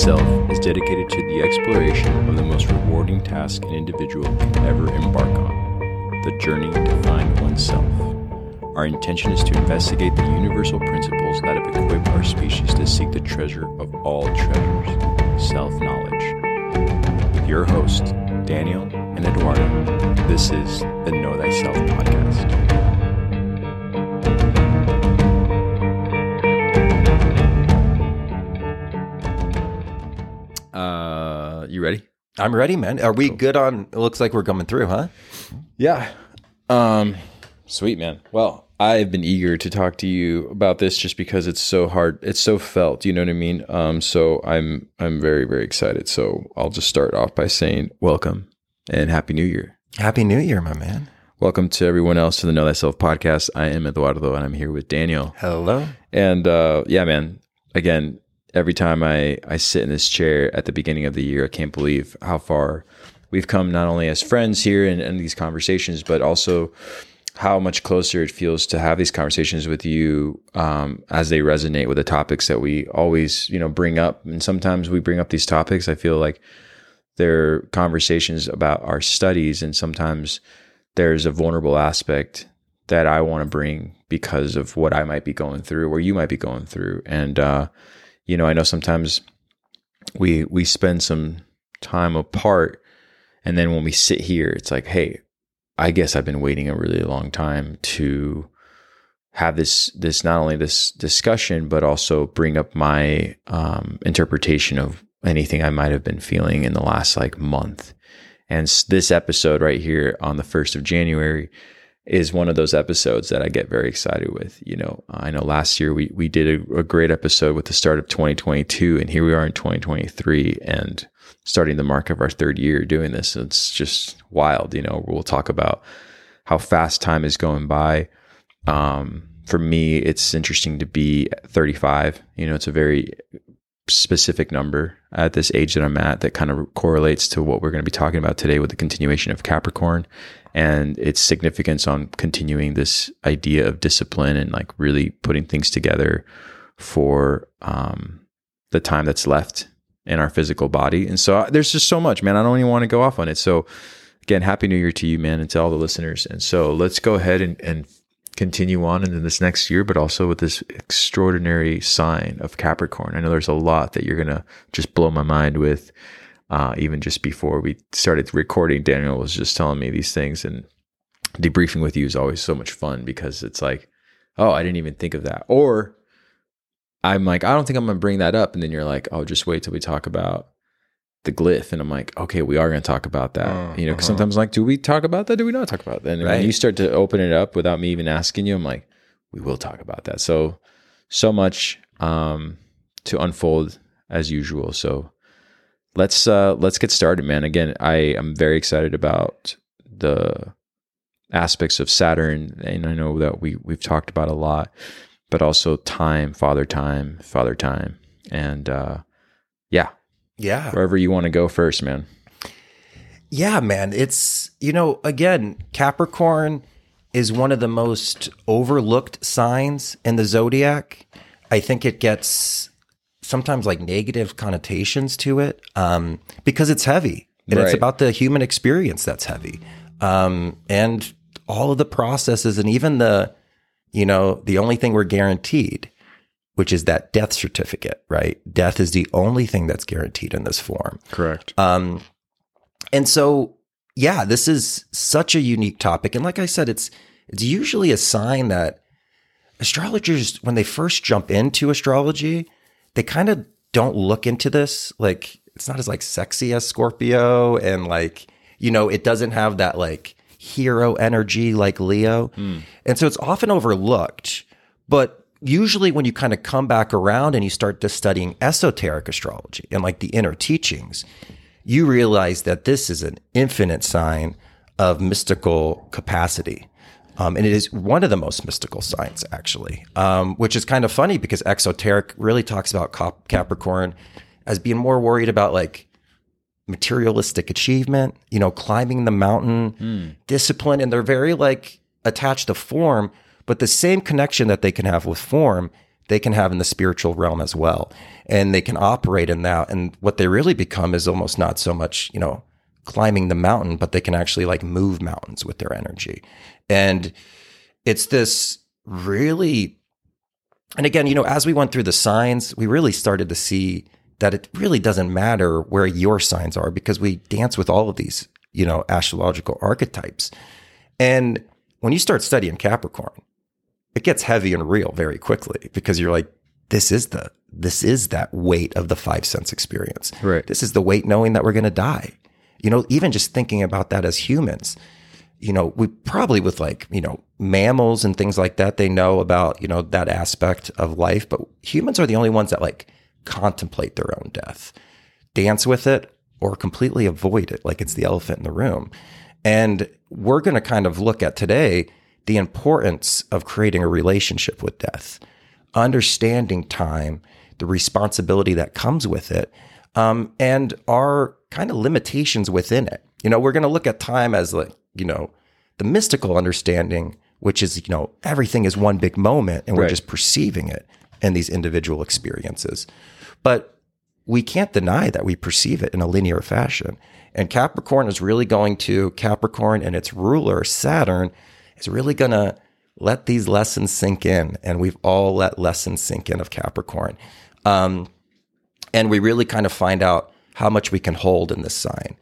Thyself is dedicated to the exploration of the most rewarding task an individual can ever embark on the journey to find oneself. Our intention is to investigate the universal principles that have equipped our species to seek the treasure of all treasures self knowledge. With your hosts, Daniel and Eduardo, this is the Know Thyself podcast. I'm ready, man. Are we good on? It looks like we're coming through, huh? Yeah. Um, sweet man. Well, I've been eager to talk to you about this just because it's so hard. It's so felt. You know what I mean? Um, so I'm I'm very very excited. So I'll just start off by saying welcome and happy New Year. Happy New Year, my man. Welcome to everyone else to the Know Thyself podcast. I am Eduardo, and I'm here with Daniel. Hello. And uh, yeah, man. Again, every time I I sit in this chair at the beginning of the year, I can't believe how far we've come. Not only as friends here and in these conversations, but also how much closer it feels to have these conversations with you um, as they resonate with the topics that we always you know bring up. And sometimes we bring up these topics. I feel like they're conversations about our studies, and sometimes there's a vulnerable aspect that I want to bring because of what I might be going through or you might be going through. And uh, you know, I know sometimes we we spend some time apart and then when we sit here, it's like, hey, I guess I've been waiting a really long time to have this this not only this discussion but also bring up my um, interpretation of anything I might have been feeling in the last like month. And this episode right here on the 1st of January is one of those episodes that I get very excited with. You know, I know last year we we did a, a, great episode with the start of 2022, and here we are in 2023, and starting the mark of our third year doing this. It's just wild. You know, we'll talk about how fast time is going by. Um, for me, it's interesting to be 35. You know, it's a very specific number at this age that I'm at that kind of correlates to what we're going to be talking about today with the continuation of Capricorn and its significance on continuing this idea of discipline and like really putting things together for um, the time that's left in our physical body. And so uh, there's just so much, man. I don't even want to go off on it. So again, happy new year to you, man, and to all the listeners. And so let's go ahead and, and continue on into this next year, but also with this extraordinary sign of Capricorn. I know there's a lot that you're going to just blow my mind with uh, even just before we started recording, Daniel was just telling me these things, and debriefing with you is always so much fun because it's like, oh, I didn't even think of that. Or I'm like, I don't think I'm going to bring that up. And then you're like, oh, just wait till we talk about the glyph. And I'm like, okay, we are going to talk about that. Uh, you know, because uh-huh. sometimes I'm like, do we talk about that? Do we not talk about that? And right. when you start to open it up without me even asking you, I'm like, we will talk about that. So, so much um, to unfold as usual. So, let's uh let's get started man again i am very excited about the aspects of saturn and i know that we we've talked about a lot but also time father time father time and uh yeah. Wherever you want to go first man. Yeah man it's you know again capricorn is one of the most overlooked signs in the zodiac. I think it gets sometimes like negative connotations to it um, because it's heavy and right. it's about the human experience that's heavy. Um, and all of the processes and even the you know the only thing we're guaranteed which is that death certificate right death is the only thing that's guaranteed in this form correct um, and so yeah this is such a unique topic and like i said it's it's usually a sign that astrologers when they first jump into astrology they kind of don't look into this like it's not as like sexy as Scorpio and like you know it doesn't have that like hero energy like Leo. Mm. And so it's often overlooked. But usually when you kind of come back around and you start to studying esoteric astrology and like the inner teachings, you realize that this is an infinite sign of mystical capacity. Um, and it is one of the most mystical signs, actually, um, which is kind of funny because exoteric really talks about Cap- Capricorn as being more worried about like materialistic achievement, you know, climbing the mountain, mm. discipline, and they're very like attached to form, but the same connection that they can have with form, they can have in the spiritual realm as well. And they can operate in that. And what they really become is almost not so much, you know, climbing the mountain, but they can actually like move mountains with their energy. And it's this really, and again, you know, as we went through the signs, we really started to see that it really doesn't matter where your signs are because we dance with all of these, you know, astrological archetypes. And when you start studying Capricorn, it gets heavy and real very quickly because you're like, this is the this is that weight of the five sense experience. Right. This is the weight knowing that we're going to die. You know, even just thinking about that as humans, you know, we probably with like, you know, mammals and things like that, they know about, you know, that aspect of life, but humans are the only ones that like contemplate their own death, dance with it or completely avoid it like it's the elephant in the room. And we're going to kind of look at today the importance of creating a relationship with death, understanding time, the responsibility that comes with it, um, and our kind of limitations within it. You know, we're going to look at time as like, you know, the mystical understanding, which is, you know, everything is one big moment and we're Right. just perceiving it in these individual experiences. But we can't deny that we perceive it in a linear fashion. And Capricorn is really going to, Capricorn and its ruler, Saturn, is really going to let these lessons sink in. And we've all let lessons sink in of Capricorn. Um, and we really kind of find out how much we can hold in this sign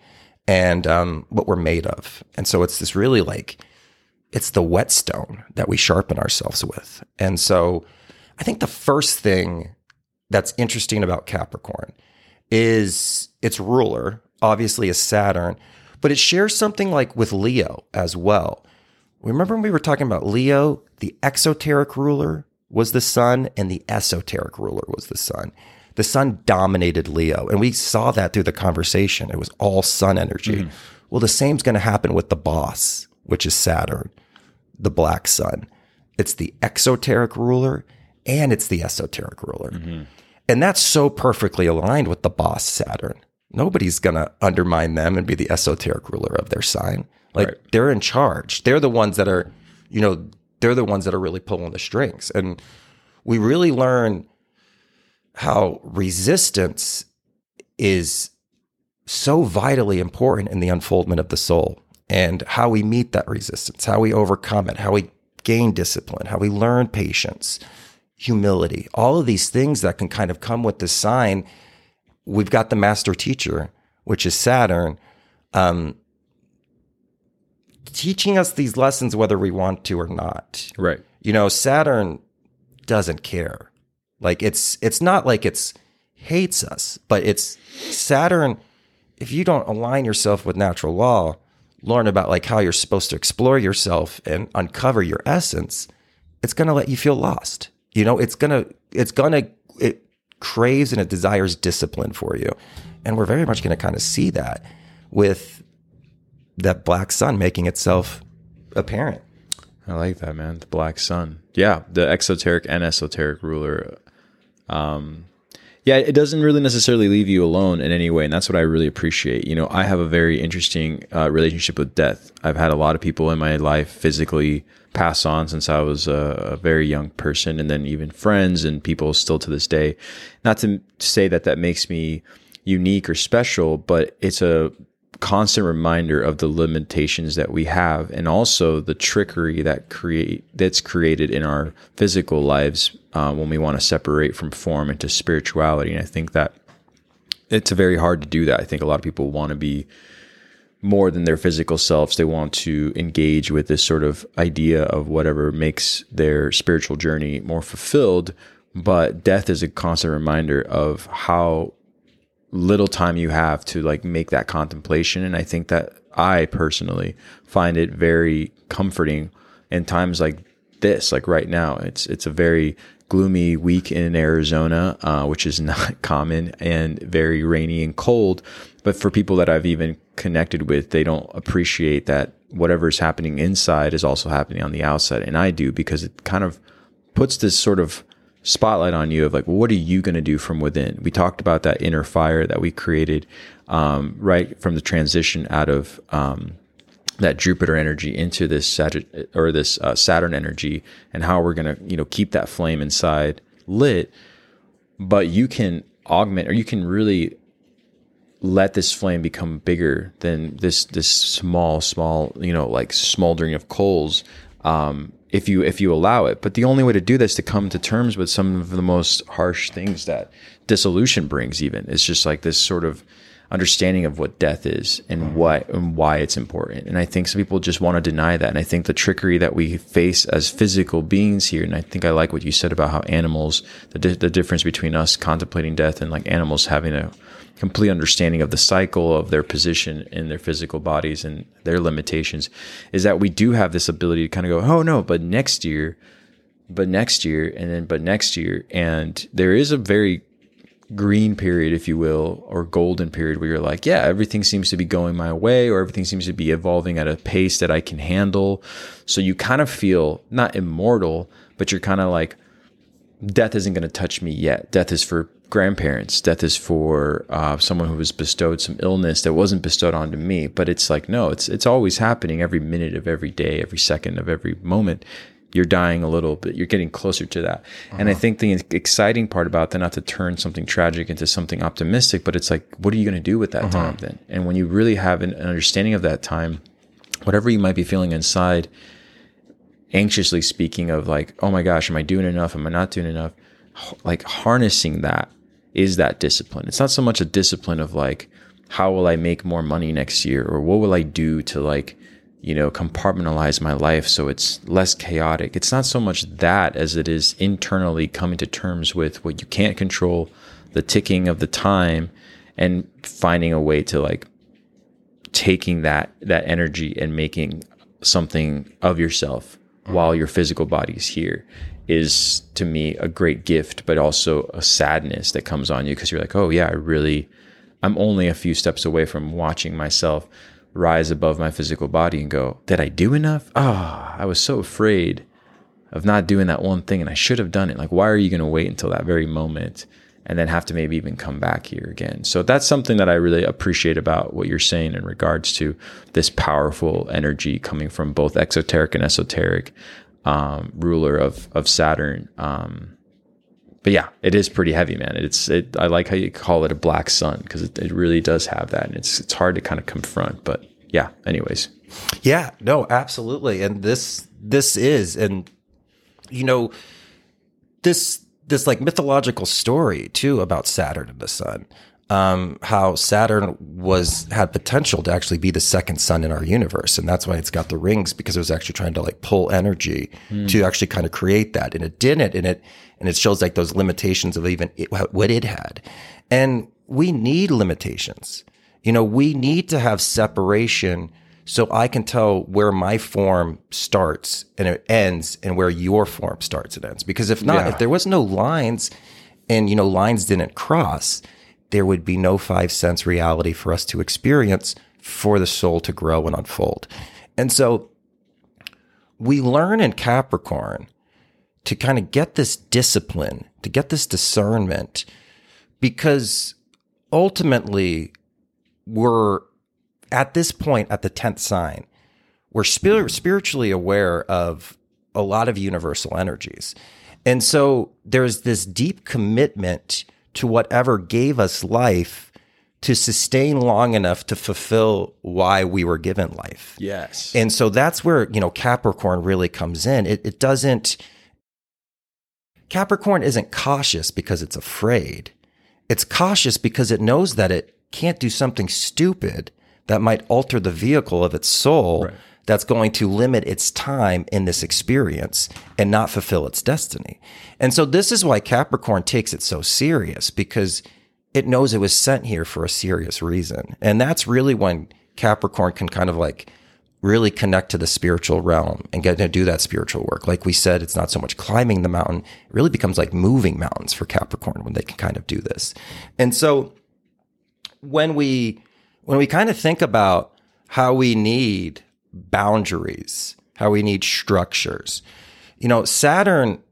and um, what we're made of. And so it's this really like, it's the whetstone that we sharpen ourselves with. And so I think the first thing that's interesting about Capricorn is its ruler, obviously is Saturn, but it shares something like with Leo as well. Remember when we were talking about Leo, the exoteric ruler was the sun and the esoteric ruler was the sun. The sun dominated Leo, and we saw that through the conversation. It was all sun energy. Mm-hmm. Well, the same's going to happen with the boss, which is Saturn, the black sun. It's the exoteric ruler and it's the esoteric ruler. Mm-hmm. And that's so perfectly aligned with the boss Saturn. Nobody's going to undermine them and be the esoteric ruler of their sign. Like Right. they're in charge. They're the ones that are, you know, they're the ones that are really pulling the strings. And we really learn how resistance is so vitally important in the unfoldment of the soul and how we meet that resistance, how we overcome it, how we gain discipline, how we learn patience, humility, all of these things that can kind of come with the sign. We've got the master teacher, which is Saturn, um, teaching us these lessons whether we want to or not. Right. You know, Saturn doesn't care. Like it's it's not like it's hates us, but it's Saturn if you don't align yourself with natural law, learn about like how you're supposed to explore yourself and uncover your essence, it's going to let you feel lost. You know, it's going to it's going to it craves and it desires discipline for you. And we're very much going to kind of see that with that black sun making itself apparent. I like that, man. The black sun. Yeah, the exoteric and esoteric ruler. Um, yeah, it doesn't really necessarily leave you alone in any way, and that's what I really appreciate. You know, I have a very interesting uh, relationship with death. I've had a lot of people in my life physically pass on since I was a, a very young person, and then even friends and people still to this day. Not to say that that makes me unique or special, but it's a constant reminder of the limitations that we have and also the trickery that create that's created in our physical lives uh, when we want to separate from form into spirituality. And i think that it's very hard to do that. I think a lot of people want to be more than their physical selves. They want to engage with this sort of idea of whatever makes their spiritual journey more fulfilled. But death is a constant reminder of how little time you have to like make that contemplation. And i think that i personally find it very comforting in times like this like right now. It's it's a very gloomy week in arizona uh, which is not common and very rainy and cold. But for people that i've even connected with they don't appreciate that whatever is happening inside is also happening on the outside. And i do because it kind of puts this sort of spotlight on you of like, what are you going to do from within? We talked about that inner fire that we created um, right from the transition out of um, that Jupiter energy into this Saturn or this uh, Saturn energy, and how we're going to you know keep that flame inside lit, but you can augment or you can really let this flame become bigger than this this small small you know like smoldering of coals um, if you if you allow it but the only way to do this to come to terms with some of the most harsh things that dissolution brings even it's just like this sort of understanding of what death is and mm-hmm. what and why it's important. And I think some people just want to deny that. And I think the trickery that we face as physical beings here, and I think I like what you said about how animals, the, di- the difference between us contemplating death and like animals having a complete understanding of the cycle of their position in their physical bodies and their limitations is that we do have this ability to kind of go, oh no, but next year, but next year, and then but next year. And there is a very green period, if you will, or golden period where you're like, yeah, everything seems to be going my way or everything seems to be evolving at a pace that I can handle. So you kind of feel not immortal, but you're kind of like, death isn't going to touch me yet. Death is for grandparents. Death is for uh, someone who was bestowed some illness that wasn't bestowed onto me. But it's like, no, it's, it's always happening every minute of every day, every second of every moment you're dying a little bit. You're getting closer to that. Uh-huh. And I uh-huh. think the exciting part about that, not to turn something tragic into something optimistic, but it's like, what are you going to do with that uh-huh. time then? And when you really have an, understanding of that time, whatever you might be feeling inside, anxiously speaking of like, oh my gosh, am I doing enough? Am I not doing enough? Like harnessing that is that discipline. It's not so much a discipline of like, how will I make more money next year? Or what will I do to like, you know, compartmentalize my life so it's less chaotic. It's not so much that as it is internally coming to terms with what you can't control, the ticking of the time, and finding a way to like taking that that energy and making something of yourself while your physical body is here is to me a great gift, but also a sadness that comes on you because you're like, oh yeah, I really, I'm only a few steps away from watching myself rise above my physical body and go, Did I do enough? Ah, oh, I was so afraid of not doing that one thing and I should have done it. Like, why are you going to wait until that very moment and then have to maybe even come back here again? So that's something that I really appreciate about what you're saying in regards to this powerful energy coming from both exoteric and esoteric um, ruler of of Saturn. Um, but yeah, it is pretty heavy, man. It's it. I like how you call it a black sun because it, it really does have that, and it's it's hard to kind of confront. But yeah, anyways. Yeah, no, absolutely, and this this is, and you know, this this like mythological story too about Saturn and the sun. Um, how Saturn was had potential to actually be the second sun in our universe, and that's why it's got the rings because it was actually trying to like pull energy mm. to actually kind of create that, and it didn't, and it and it shows like those limitations of even it, what it had. And we need limitations. You know, we need to have separation so I can tell where my form starts and it ends and where your form starts and ends. Because if not, yeah. if there was no lines and, you know, lines didn't cross, there would be no five sense reality for us to experience for the soul to grow and unfold. And so we learn in Capricorn to kind of get this discipline, to get this discernment, because ultimately we're at this point at the 10th sign, we're spir- spiritually aware of a lot of universal energies. And so there's this deep commitment to whatever gave us life to sustain long enough to fulfill why we were given life. Yes. And so that's where, you know, Capricorn really comes in. It, it doesn't, Capricorn isn't cautious because it's afraid. It's cautious because it knows that it can't do something stupid that might alter the vehicle of its soul right. That's going to limit its time in this experience and not fulfill its destiny. And so this is why Capricorn takes it so serious because it knows it was sent here for a serious reason. And that's really when Capricorn can kind of like really connect to the spiritual realm and get to do that spiritual work. Like we said, it's not so much climbing the mountain, it really becomes like moving mountains for Capricorn when they can kind of do this. And so when we when we kind of think about how we need boundaries, how we need structures, you know, Saturn,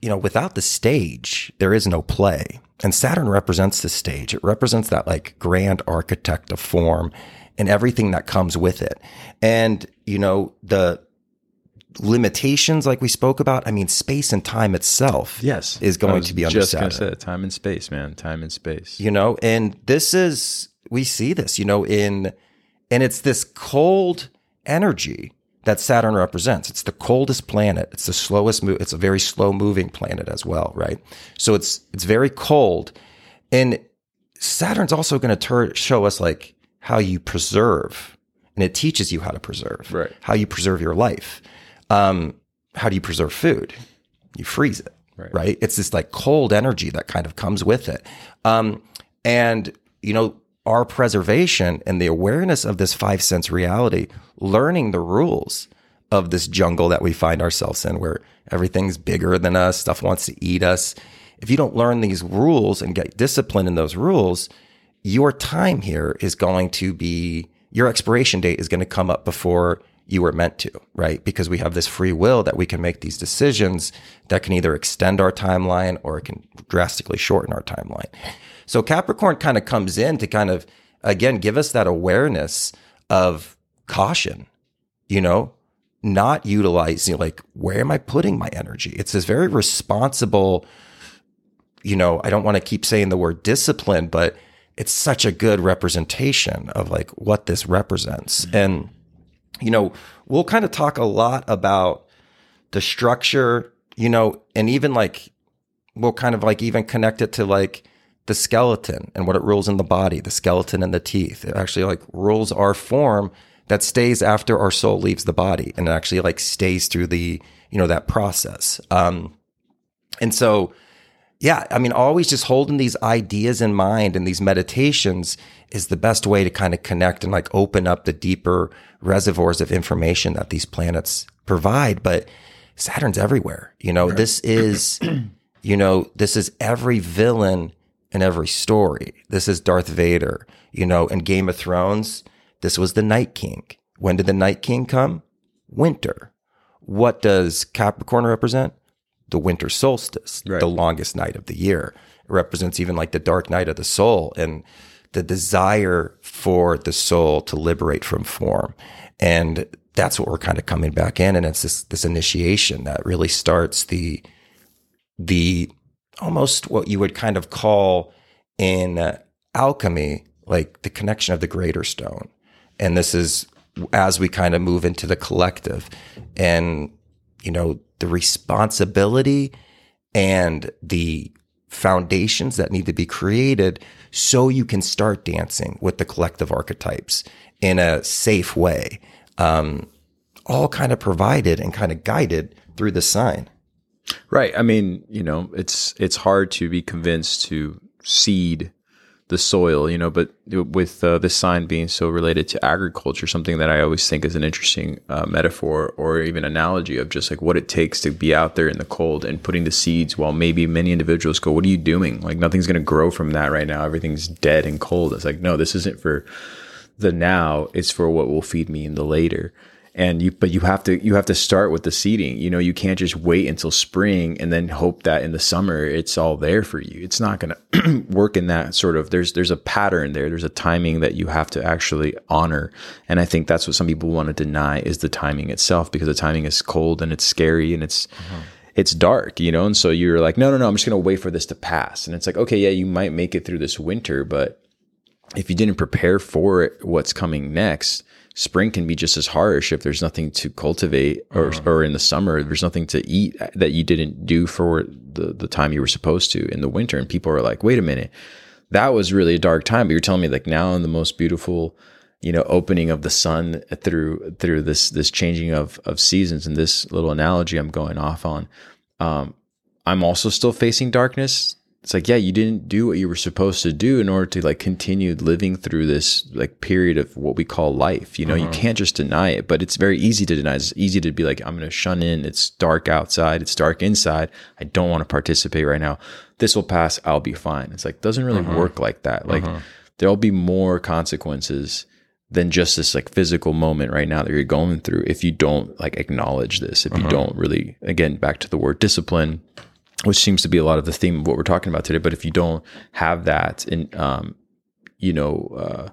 you know, without the stage, there is no play. And Saturn represents the stage. It represents that like grand architect of form and everything that comes with it. And, you know, the, limitations like we spoke about. I mean, space and time itself yes is going to be under just Saturn. say it. time and space man time and space you know and this is we see this you know in and it's this cold energy that saturn represents. It's the coldest planet. It's the slowest move it's a very slow moving planet as well right? So it's it's very cold. And saturn's also going to show us like how you preserve and it teaches you how to preserve. Right. how you preserve your life. Um, how do you preserve food? You freeze it Right. right? It's this like cold energy that kind of comes with it. Um, and you know our preservation and the awareness of this five sense reality learning the rules of this jungle that we find ourselves in where everything's bigger than us stuff wants to eat us if you don't learn these rules and get disciplined in those rules your time here is going to be your expiration date is going to come up before you were meant to, right? Because we have this free will that we can make these decisions that can either extend our timeline or it can drastically shorten our timeline. So Capricorn kind of comes in to kind of, again, give us that awareness of caution, you know, not utilizing like, where am I putting my energy? It's this very responsible, you know, I don't want to keep saying the word discipline, but it's such a good representation of like what this represents. Mm-hmm. And, you know, we'll kind of talk a lot about the structure, you know, and even like we'll kind of like even connect it to like the skeleton and what it rules in the body, the skeleton and the teeth. It actually like rules our form that stays after our soul leaves the body and it actually like stays through the, you know, that process. Um, and so, yeah, I mean, always just holding these ideas in mind and these meditations is the best way to kind of connect and like open up the deeper reservoirs of information that these planets provide. But Saturn's everywhere. You know, this is, you know, this is every villain in every story. This is Darth Vader. You know, in Game of Thrones, this was the Night King. When did the Night King come? Winter. What does Capricorn represent? The winter solstice, Right. the longest night of the year. It represents even like the dark night of the soul and the desire for the soul to liberate from form. And that's what we're kind of coming back in. And it's this, this initiation that really starts the, the almost what you would kind of call in uh, alchemy, like the connection of the greater stone. And this is as we kind of move into the collective and, you know, the responsibility and the foundations that need to be created so you can start dancing with the collective archetypes in a safe way. Um, all kind of provided and kind of guided through the sign. Right. I mean, you know, it's it's hard to be convinced to seed the soil, you know, but with uh, this sign being so related to agriculture, something that I always think is an interesting uh, metaphor or even analogy of just like what it takes to be out there in the cold and putting the seeds while maybe many individuals go, What are you doing? Like nothing's going to grow from that right now. Everything's dead and cold. It's like, no, this isn't for the now, it's for what will feed me in the later and you but you have to you have to start with the seeding. You know you can't just wait until spring and then hope that in the summer it's all there for you. It's not going to work in that sort of there's there's a pattern there. There's a timing that you have to actually honor. And i think that's what some people want to deny is the timing itself because the timing is cold and it's scary and it's mm-hmm. it's dark, you know? And so you're like, no, no, no, I'm just going to wait for this to pass. And it's like, okay, yeah, you might make it through this winter, but if you didn't prepare for it, what's coming next, spring can be just as harsh if there's nothing to cultivate or, or in the summer there's nothing to eat that you didn't do for the, the time you were supposed to in the winter. And people are like wait a minute. That was really a dark time. But you're telling me like now in the most beautiful you know opening of the sun through through this this changing of of seasons and this little analogy i'm going off on um i'm also still facing darkness it's like yeah you didn't do what you were supposed to do in order to like continue living through this like period of what we call life you know? You mm-hmm. can't just deny it but it's very easy to deny. It's easy to be like i'm going to shun in. It's dark outside. It's dark inside. I don't want to participate right now. This will pass. I'll be fine. It's like doesn't really mm-hmm. work like that. Like mm-hmm. there'll be more consequences than just this like physical moment right now that you're going through if you don't like acknowledge this if you don't really again back to the word discipline which seems to be a lot of the theme of what we're talking about today. But if you don't have that in, um, you know, uh,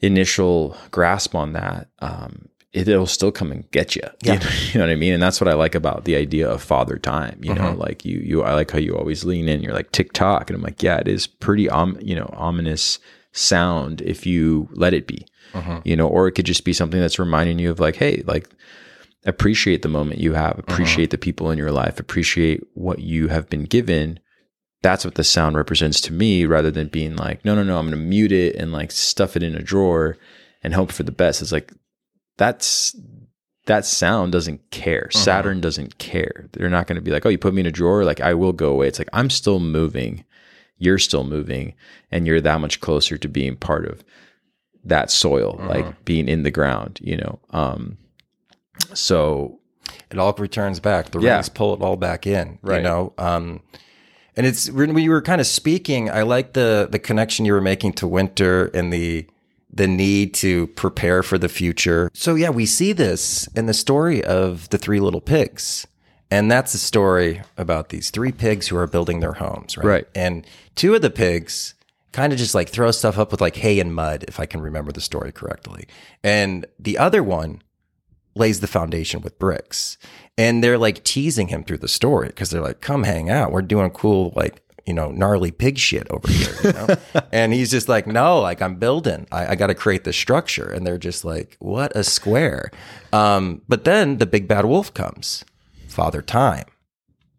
initial grasp on that, um, it'll still come and get you. Yeah. You, know, you know what I mean? And that's what I like about the idea of father time. You know, Mm-hmm. like you, you, I like how you always lean in. You're like tick tock, and I'm like, yeah, it is pretty, um, you know, ominous sound if you let it be. Mm-hmm. You know, or it could just be something that's reminding you of like, hey, like appreciate the moment you have, Mm-hmm. appreciate the people in your life, appreciate what you have been given. That's what the sound represents to me, rather than being like, no, no, no, I'm going to mute it and like stuff it in a drawer and hope for the best. It's like that's that sound doesn't care. Saturn doesn't care. They're not going to be like, oh, you put me in a drawer, like I will go away. It's like I'm still moving, you're still moving, and you're that much closer to being part of that soil, like being in the ground, you know. Um, so it all returns back. The Yeah. rings pull it all back in. You know, um, and it's when we were kind of speaking. I like the the connection you were making to winter and the the need to prepare for the future. So yeah, we see this in the story of the three little pigs. And that's a story about these three pigs who are building their homes, right? Right. And two of the pigs kind of just like throw stuff up with like hay and mud, if I can remember the story correctly. And the other one lays the foundation with bricks. And they're like teasing him through the story because they're like, come hang out. We're doing cool, like, you know, gnarly pig shit over here. You know? and he's just like, no, like I'm building. I, I got to create the structure. And they're just like, what a square. Um, but then the big bad wolf comes, Father Time,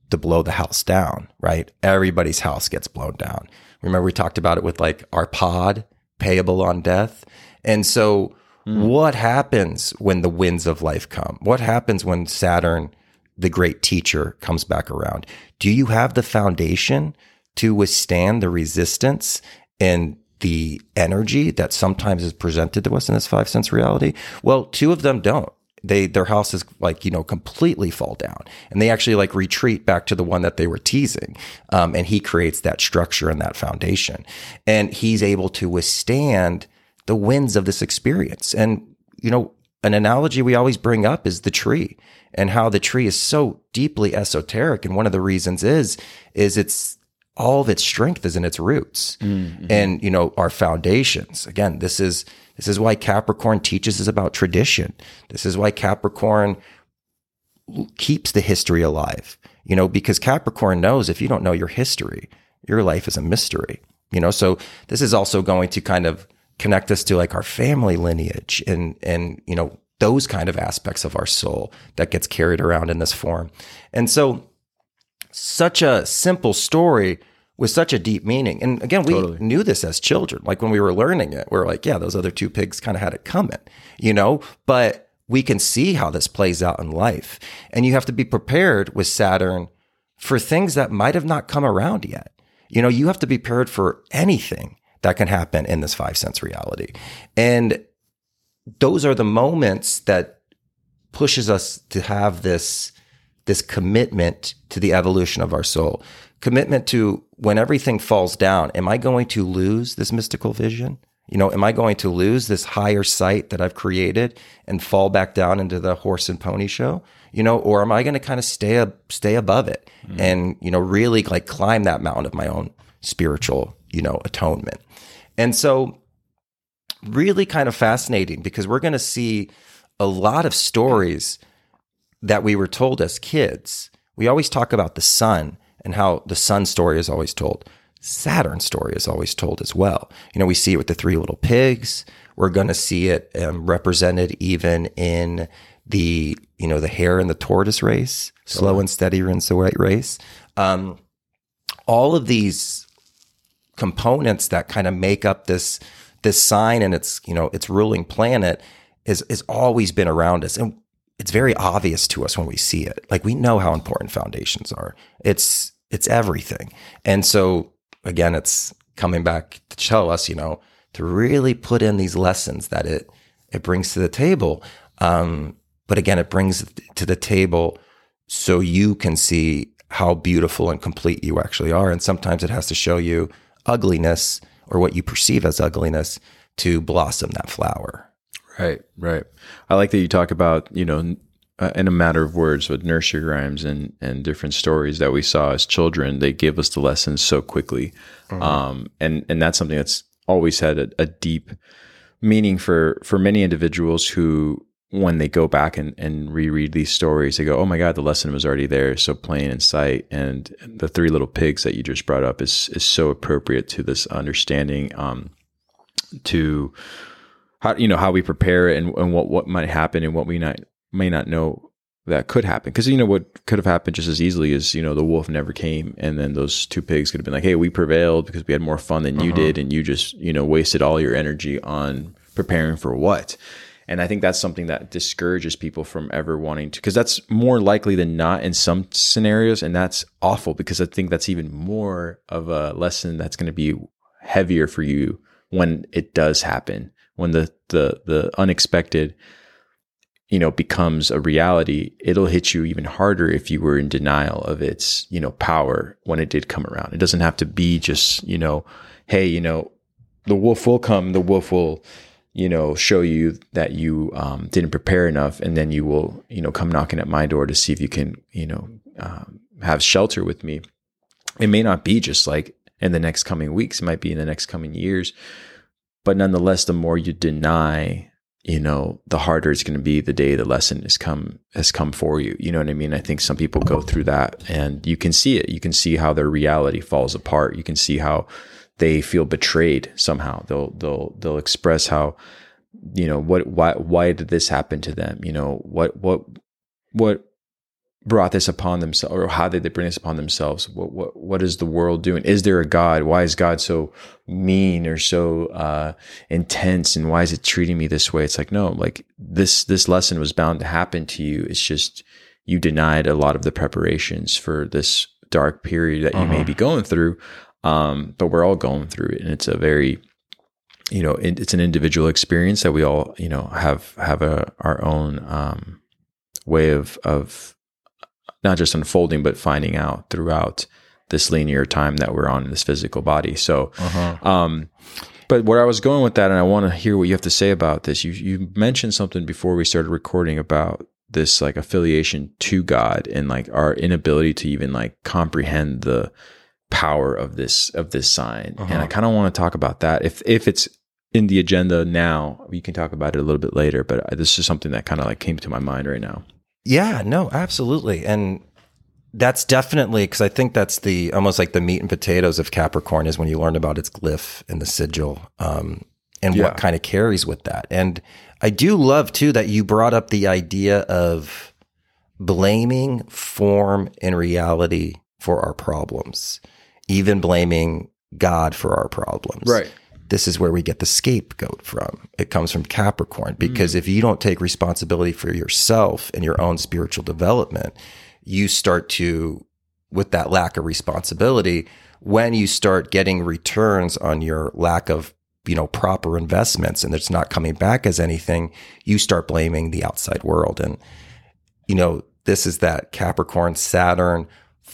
to blow the house down, right? Everybody's house gets blown down. Remember, we talked about it with like our pod payable on death. And so, what happens when the winds of life come? What happens when Saturn, the great teacher, comes back around? Do you have the foundation to withstand the resistance and the energy that sometimes is presented to us in this five sense reality? Well, two of them don't they their houses like you know completely fall down and they actually like retreat back to the one that they were teasing um, and he creates that structure and that foundation and he's able to withstand the winds of this experience. And you know an analogy we always bring up is the tree and how the tree is so deeply esoteric. And one of the reasons is is it's all of its strength is in its roots mm-hmm. and you know our foundations. Again this is this is why capricorn teaches us about tradition. This is why capricorn keeps the history alive you know because capricorn knows if you don't know your history your life is a mystery you know. So this is also going to kind of connect us to like our family lineage and and you know those kind of aspects of our soul that gets carried around in this form and so such a simple story with such a deep meaning. And again, we Totally. knew this as children. Like when we were learning it, we are like, yeah, those other two pigs kind of had it coming, you know? But we can see how this plays out in life. And you have to be prepared with Saturn for things that might have not come around yet. You know, you have to be prepared for anything that can happen in this five sense reality. And those are the moments that pushes us to have this this commitment to the evolution of our soul. Commitment to when everything falls down am i going to lose this mystical vision? You know am i going to lose this higher sight that i've created and fall back down into the horse and pony show? You know or am i going to kind of stay up stay above it mm-hmm. and you know really like climb that mountain of my own spiritual you know atonement and so really kind of fascinating because we're going to see a lot of stories that we were told as kids. We always talk about the sun and how the sun story is always told. Saturn story is always told as well. You know, we see it with the three little pigs. We're going to see it um, represented even in the, you know, the hare and the tortoise race, slow and steady wins the right race. Um, all of these components that kind of make up this this sign and its you know its ruling planet is is always been around us. And it's very obvious to us when we see it. Like we know how important foundations are. It's it's everything. And so again it's coming back to show us you know to really put in these lessons that it it brings to the table. Um but again it brings to the table so you can see how beautiful and complete you actually are. And sometimes it has to show you ugliness or what you perceive as ugliness to blossom that flower Right, right. I like that you talk about, you know, uh, in a matter of words with nursery rhymes and, and different stories that we saw as children. They give us the lessons so quickly. Um, and, and that's something that's always had a, a deep meaning for, for many individuals who when they go back and, and reread these stories, they go, "Oh my God, the lesson was already there, so plain in sight." And the three little pigs that you just brought up is is so appropriate to this understanding, um, to how you know how we prepare and, and what what might happen and what we not may not know that could happen because you know what could have happened just as easily is, you know the wolf never came and then those two pigs could have been like hey we prevailed because we had more fun than you Uh-huh. did and you just you know wasted all your energy on preparing for what and i think that's something that discourages people from ever wanting to because that's more likely than not in some scenarios and that's awful because i think that's even more of a lesson that's going to be heavier for you when it does happen when the the the unexpected you know becomes a reality. It'll hit you even harder if you were in denial of its you know power when it did come around. It doesn't have to be just you know hey you know the wolf will come the wolf will you know show you that you um, didn't prepare enough and then you will you know come knocking at my door to see if you can you know um, have shelter with me. It may not be just like in the next coming weeks. It might be in the next coming years. But nonetheless the more you deny you know the harder it's going to be the day the lesson has come has come for you. You know what i mean? I think some people go through that and you can see it. You can see how their reality falls apart. You can see how they feel betrayed somehow. They'll they'll they'll express how you know what why why did this happen to them? You know what what what brought this upon themselves or how did they bring this upon themselves? What what what is the world doing? Is there a god? Why is god so mean or so uh intense? And why is it treating me this way? It's like no like this this lesson was bound to happen to you. It's just you denied a lot of the preparations for this dark period that you may Uh-huh. be going through um but we're all going through it and it's a very you know it, it's an individual experience that we all you know have have a our own um way of of not just unfolding but finding out throughout this linear time that we're on in this physical body so Uh-huh. um but where I was going with that, and I want to hear what you have to say about this. You you mentioned something before we started recording about this like affiliation to God and like our inability to even like comprehend the power of this of this sign. And I Uh-huh. kind of want to talk about that. If if it's in the agenda now, we can talk about it a little bit later. But this is something that kind of like came to my mind right now. Yeah, no, absolutely. And that's definitely because I think that's the almost like the meat and potatoes of Capricorn is when you learn about its glyph and the sigil um, and Yeah. what kind of carries with that. And I do love too that you brought up the idea of blaming form and reality for our problems, even blaming God for our problems Right. this is where we get the scapegoat from. It comes from Capricorn because mm. if you don't take responsibility for yourself and your own spiritual development, you start to, with that lack of responsibility, when you start getting returns on your lack of you know proper investments and it's not coming back as anything you start blaming the outside world and you know this is that capricorn saturn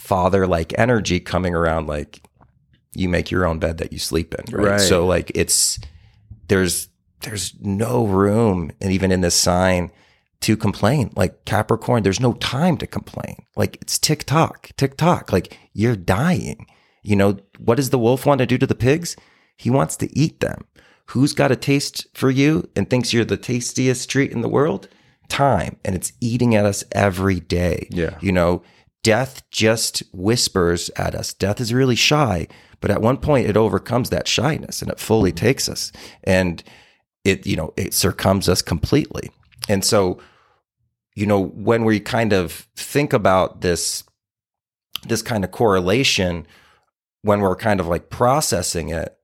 father like energy coming around like you make your own bed that you sleep in right? Right. so like it's there's there's no room and even in this sign to complain. Like capricorn there's no time to complain. Like it's tick tock tick tock. Like you're dying. You know what does the wolf want to do to the pigs? He wants to eat them. Who's got a taste for you and thinks you're the tastiest treat in the world? Time. And it's eating at us every day. Yeah. you know death just whispers at us. Death is really shy but at one point it overcomes that shyness and it fully mm-hmm. takes us. And it you know it succumbs us completely. And so you know when we kind of think about this this kind of correlation when we're kind of like processing it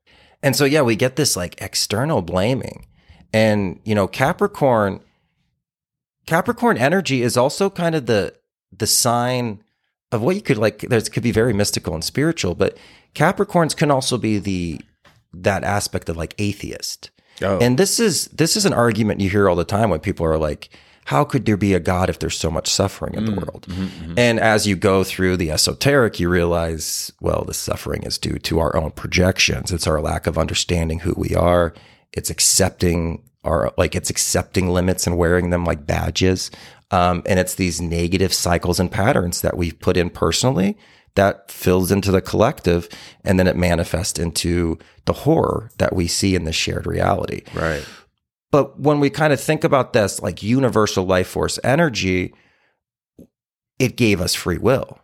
and so yeah we get this like external blaming. And you know capricorn capricorn energy is also kind of the the sign of what you could like there's could be very mystical and spiritual but capricorns can also be the that aspect of like atheist Oh, and this is this is an argument you hear all the time when people are like, "How could there be a God if there's so much suffering in the mm, world?" Mm-hmm, mm-hmm. And as you go through the esoteric, you realize, well, the suffering is due to our own projections. It's our lack of understanding who we are. It's accepting our like it's accepting limits and wearing them like badges. Um, and it's these negative cycles and patterns that we've put in personally that fills into the collective and then it manifests into the horror that we see in the shared reality. right. But when we kind of think about this like universal life force energy, it gave us free will.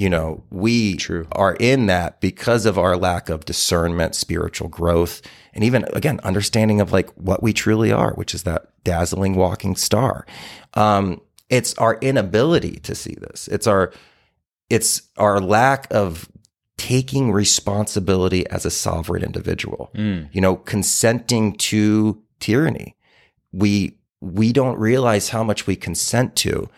You know, we True. are in that because of our lack of discernment, spiritual growth, and even again, understanding of like what we truly are, which is that dazzling walking star. Um, it's our inability to see this. It's our, it's our lack of taking responsibility as a sovereign individual Mm. you know, consenting to tyranny. We we don't realize how much we consent to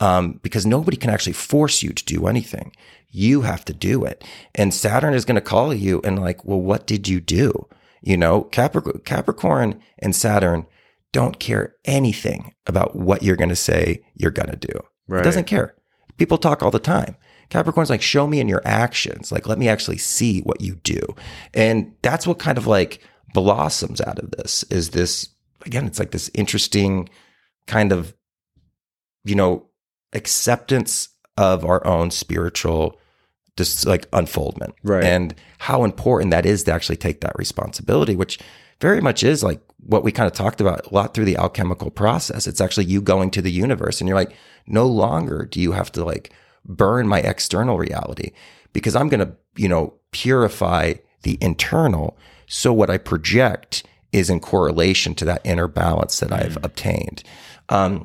um, because nobody can actually force you to do anything. You have to do it. And Saturn is going to call you and like, well, what did you do? You know, Capricorn, Capricorn and Saturn don't care anything about what you're going to say you're going to do. Right. It doesn't care. People talk all the time. Capricorn's like, show me in your actions. Like, let me actually see what you do. And that's what kind of like blossoms out of this is this, again, it's like this interesting kind of, you know, acceptance of our own spiritual just like unfoldment. Right. And how important that is to actually take that responsibility, which very much is like what we kind of talked about a lot through the alchemical process. It's actually you going to the universe and you're like, no longer do you have to like burn my external reality because I'm going to, you know, purify the internal. So what I project is in correlation to that inner balance that I've obtained. Um,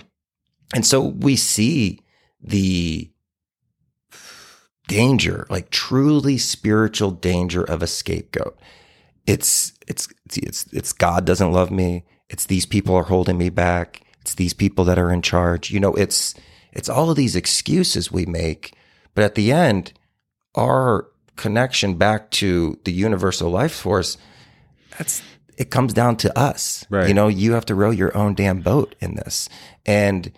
and so we see the danger, like truly spiritual danger of a scapegoat. It's it's it's it's God doesn't love me. It's these people are holding me back. It's these people that are in charge. You know, it's it's all of these excuses we make, but at the end, our connection back to the universal life force, that's it comes down to us. Right. You know, you have to row your own damn boat in this. And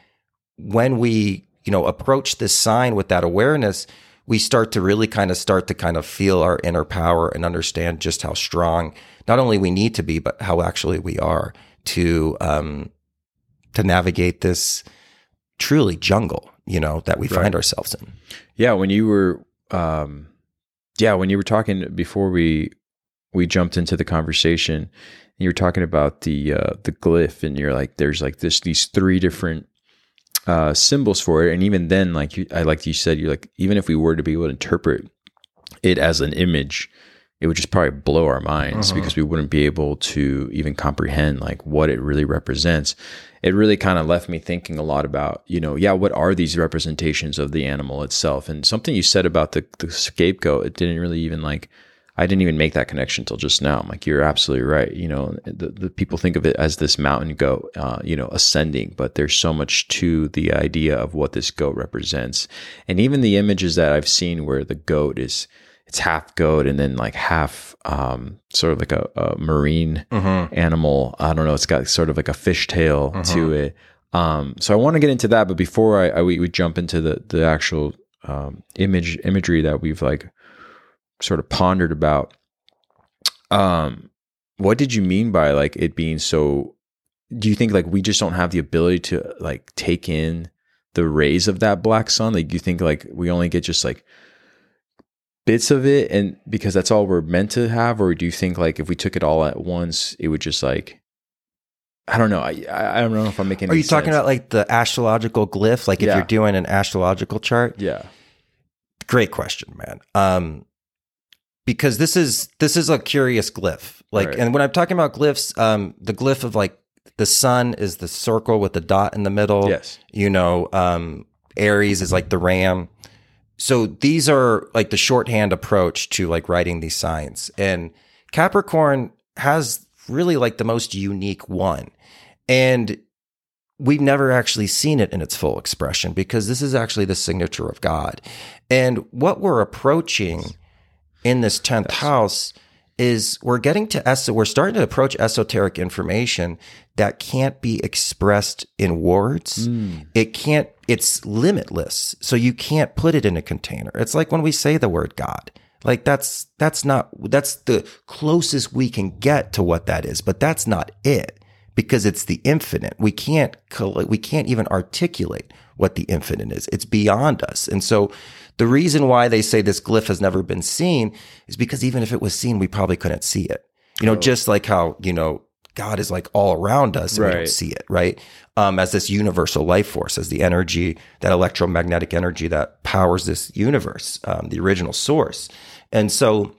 when we, you know, approach this sign with that awareness, we start to really kind of start to kind of feel our inner power and understand just how strong not only we need to be, but how actually we are to um to navigate this truly jungle, you know, that we find ourselves in. Yeah, when you were, um, yeah, when you were talking before we we jumped into the conversation, you were talking about the uh, the glyph, and you're like, there's like this these three different uh, symbols for it, and even then, like you, I like you said, you're like, even if we were to be able to interpret it as an image, it would just probably blow our minds because we wouldn't be able to even comprehend like what it really represents. It really kind of left me thinking a lot about, you know, yeah, what are these representations of the animal itself? And something you said about the, the scapegoat, it didn't really even like, I didn't even make that connection until just now. I'm like, you're absolutely right. You know, the, the people think of it as this mountain goat, uh, you know, ascending, but there's so much to the idea of what this goat represents. And even the images that I've seen where the goat is, it's half goat and then like half um, sort of like a, a marine animal. I don't know. It's got sort of like a fishtail to it. Um, so I want to get into that, but before I, I we, we jump into the the actual um, image imagery that we've like sort of pondered about. Um, what did you mean by like it being so? Do you think like we just don't have the ability to like take in the rays of that black sun? Like you think like we only get just like bits of it and because that's all we're meant to have or do you think like if we took it all at once it would just like i don't know i i don't know if i'm making Are you talking sense. about like the astrological glyph? Like if Yeah. you're doing an astrological chart? yeah Great question, man. Um, because this is this is a curious glyph. Like, Right. and when I'm talking about glyphs, um, the glyph of like the sun is the circle with the dot in the middle. yes You know, um, Aries is like the ram. So these are like the shorthand approach to like writing these signs. And Capricorn has really like the most unique one. And we've never actually seen it in its full expression because this is actually the signature of God. And what we're approaching in this 10th house is we're getting to es- we're starting to approach esoteric information that can't be expressed in words. Hmm. It can't it's limitless. So you can't put it in a container. It's like when we say the word God. Like that's that's not that's the closest we can get to what that is, but that's not it because it's the infinite. We can't we can't even articulate what the infinite is. It's beyond us. And so the reason why they say this glyph has never been seen is because even if it was seen, we probably couldn't see it. You know, just like how, you know, God is like all around us and we don't see it, right? Um, as this universal life force, as the energy, that electromagnetic energy that powers this universe, um, the original source. And so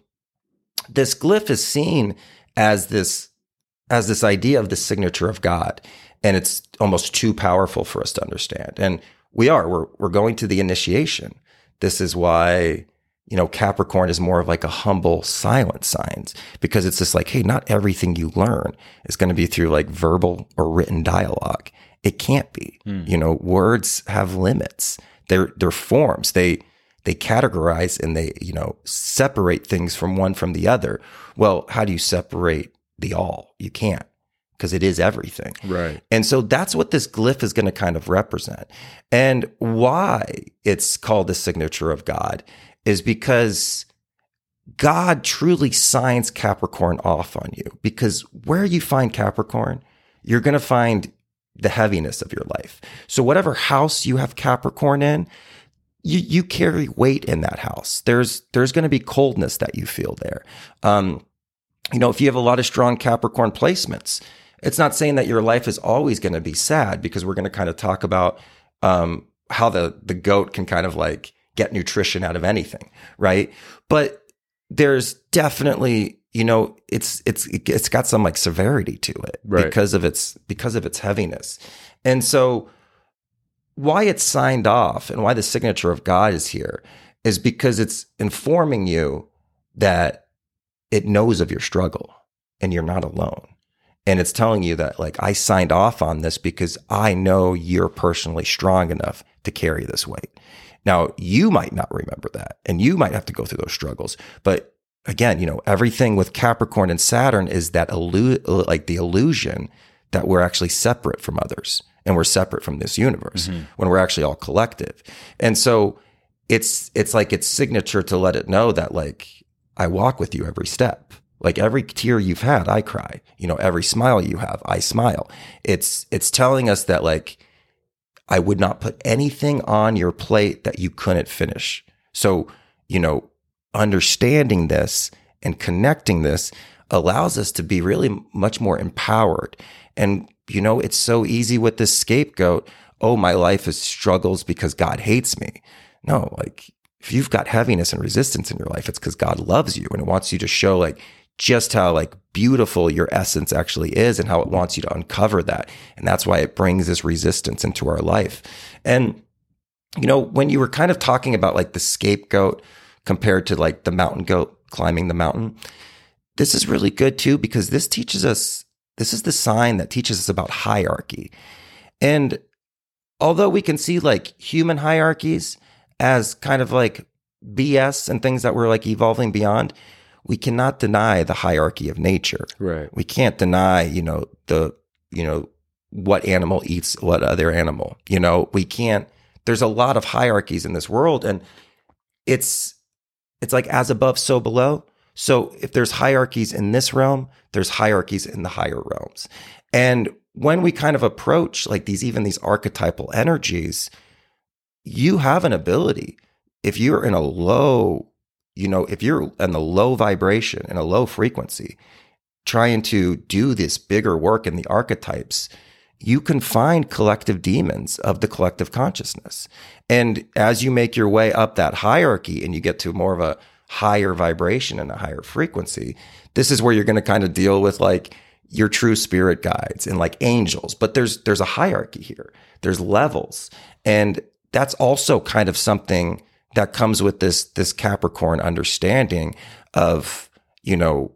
this glyph is seen as this as this idea of the signature of God. And it's almost too powerful for us to understand. And we are, we're, we're going to the initiation. This is why, you know, Capricorn is more of like a humble, silent signs because it's just like, hey, not everything you learn is going to be through like verbal or written dialogue. It can't be. Hmm. You know, words have limits. They're, they're forms. They, they categorize and they, you know, separate things from one from the other. Well, how do you separate the all? You can't because it is everything. Right. And so that's what this glyph is going to kind of represent. And why it's called the signature of God is because God truly signs Capricorn off on you. Because where you find Capricorn, you're going to find the heaviness of your life. So whatever house you have Capricorn in, you you carry weight in that house. There's there's going to be coldness that you feel there. Um, you know, if you have a lot of strong Capricorn placements, it's not saying that your life is always going to be sad because we're going to kind of talk about um, how the the goat can kind of like get nutrition out of anything, right? But there's definitely you know it's it's it's got some like severity to it Right. because of its because of its heaviness, and so why it's signed off and why the signature of God is here is because it's informing you that it knows of your struggle and you're not alone. And it's telling you that, like, I signed off on this because I know you're personally strong enough to carry this weight. Now, you might not remember that and you might have to go through those struggles. But again, you know, everything with Capricorn and Saturn is that illu- like the illusion that we're actually separate from others and we're separate from this universe mm-hmm. when we're actually all collective. And so it's it's like its signature to let it know that like I walk with you every step. Like every tear you've had, I cry. You know, every smile you have, I smile. It's it's telling us that like I would not put anything on your plate that you couldn't finish. So, you know, understanding this and connecting this allows us to be really much more empowered. And, you know, it's so easy with this scapegoat. Oh, my life is struggles because God hates me. No, like if you've got heaviness and resistance in your life, it's because God loves you and it wants you to show like just how like beautiful your essence actually is and how it wants you to uncover that. And that's why it brings this resistance into our life. And, you know, when you were kind of talking about like the scapegoat compared to like the mountain goat climbing the mountain, this is really good too, because this teaches us, this is the sign that teaches us about hierarchy. And although we can see like human hierarchies as kind of like BS and things that we're like evolving beyond, we cannot deny the hierarchy of nature. Right. We can't deny, you know, the, you know, what animal eats what other animal. You know, we can't, there's a lot of hierarchies in this world and it's, it's like as above, so below. So if there's hierarchies in this realm, there's hierarchies in the higher realms. And when we kind of approach like these, even these archetypal energies, you have an ability. If you're in a low, you know, if you're in the low vibration and a low frequency, trying to do this bigger work in the archetypes, you can find collective demons of the collective consciousness. And as you make your way up that hierarchy and you get to more of a higher vibration and a higher frequency, this is where you're going to kind of deal with like your true spirit guides and like angels. But there's there's a hierarchy here. There's levels. And that's also kind of something that comes with this this Capricorn understanding of, you know,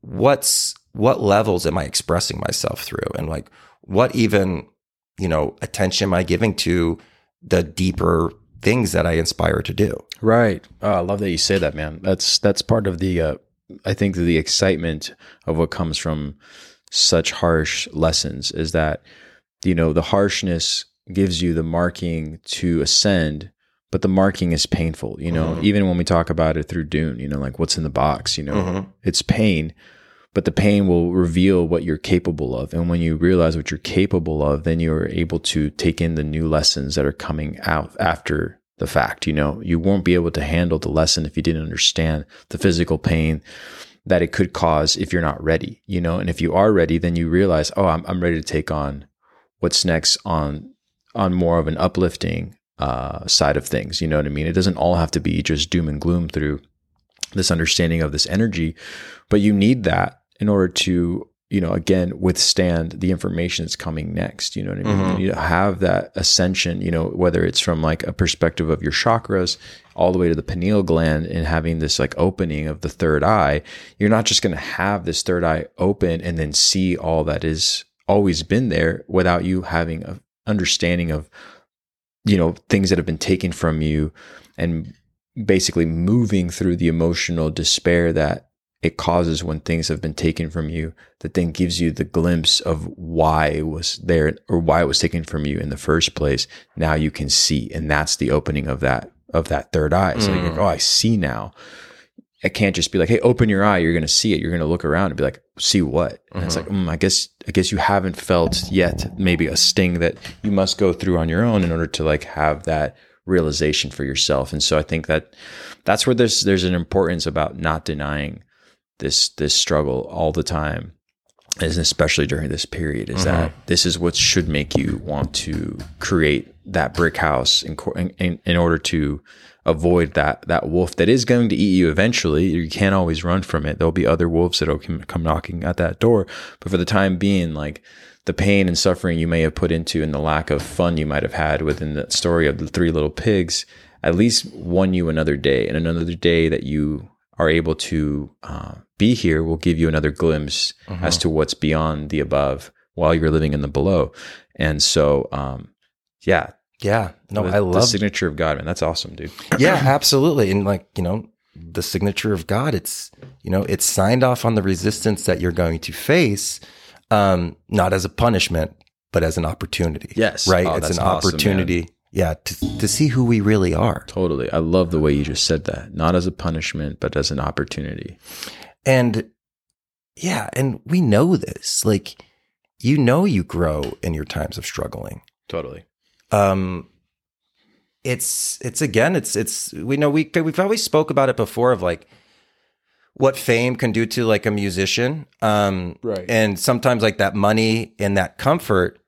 what's what levels am I expressing myself through and like what even, you know, attention am I giving to the deeper things that I inspire to do? Right. Oh, I love that you say that, man. That's that's part of the uh, I think the excitement of what comes from such harsh lessons is that you know the harshness gives you the marking to ascend, but the marking is painful. You know, Mhm. even when we talk about it through Dune, you know, like what's in the box. You know, Mhm. it's pain. But the pain will reveal what you're capable of. And when you realize what you're capable of, then you're able to take in the new lessons that are coming out after the fact. You know, you won't be able to handle the lesson if you didn't understand the physical pain that it could cause if you're not ready, you know? And if you are ready, then you realize, oh, I'm, I'm ready to take on what's next on on more of an uplifting uh, side of things. You know what I mean? It doesn't all have to be just doom and gloom through this understanding of this energy, but you need that in order to you know again withstand the information that's coming next you know what i mean Mhm. you have that ascension you know whether it's from like a perspective of your chakras all the way to the pineal gland and having this like opening of the third eye you're not just going to have this third eye open and then see all that is always been there without you having a understanding of you know things that have been taken from you and basically moving through the emotional despair that it causes when things have been taken from you that then gives you the glimpse of why it was there or why it was taken from you in the first place. Now you can see. And that's the opening of that of that third eye. So you're like Mm. oh i see now i can't just be like hey open your eye you're going to see it you're going to look around and be like see what? And it's like mm, i guess i guess you haven't felt yet maybe a sting that you must go through on your own in order to like have that realization for yourself. And so i think that that's where there's there's an importance about not denying this this struggle all the time and especially during this period is that this is what should make you want to create that brick house in, in, in order to avoid that that wolf that is going to eat you eventually. You can't always run from it. There'll be other wolves that'll come, come knocking at that door. But for the time being like the pain and suffering you may have put into and the lack of fun you might have had within the story of the three little pigs at least won you another day. And another day that you are able to uh, be here will give you another glimpse as to what's beyond the above while you're living in the below. And so um yeah Yeah. No, the, I love the signature of god man that's awesome dude yeah, absolutely. And like, you know, the signature of God, it's, you know, it's signed off on the resistance that you're going to face, um, not as a punishment, but as an opportunity. Yes. Right. Oh, it's an awesome, opportunity. yeah. To, to see who we really are. totally i love the way you just said that not as a punishment but as an opportunity And yeah. And we know this. Like, you know, you grow in your times of struggling. totally um it's it's again it's it's we know we we've always spoke about it before of like what fame can do to like a musician um Right. and sometimes like that money and that comfort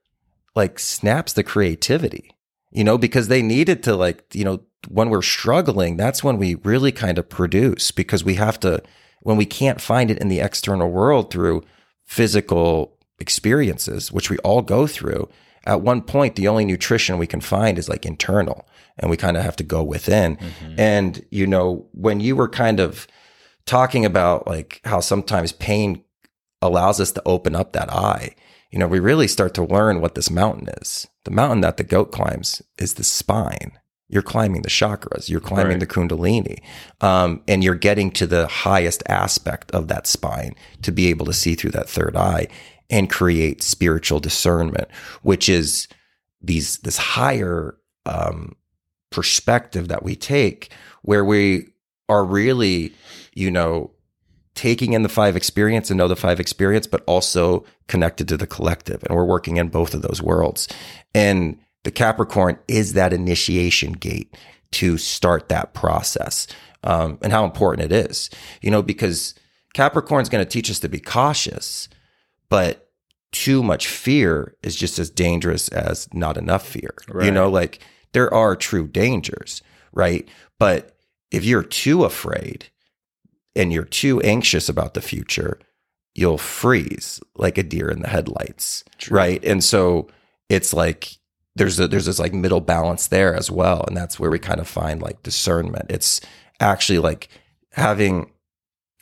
like snaps the creativity you know because they needed to like you know when we're struggling that's when we really kind of produce because we have to when we can't find it in the external world through physical experiences which we all go through at one point the only nutrition we can find is like internal and we kind of have to go within. And you know when you were kind of talking about like how sometimes pain allows us to open up that eye you know we really start to learn what this mountain is. The mountain that the goat climbs is the spine. You're climbing the chakras. You're climbing Right. the kundalini. Um, and you're getting to the highest aspect of that spine to be able to see through that third eye and create spiritual discernment which is these this higher um, perspective that we take where we are really you know taking in the five experience and know the five experience but also connected to the collective. And we're working in both of those worlds. And the capricorn is that initiation gate to start that process um, and how important it is. You know because capricorn is going to teach us to be cautious but too much fear is just as dangerous as not enough fear you know like there are true dangers right but if you're too afraid and you're too anxious about the future, you'll freeze like a deer in the headlights, True. right? And so it's like there's a, there's this like middle balance there as well, and that's where we kind of find like discernment. It's actually like having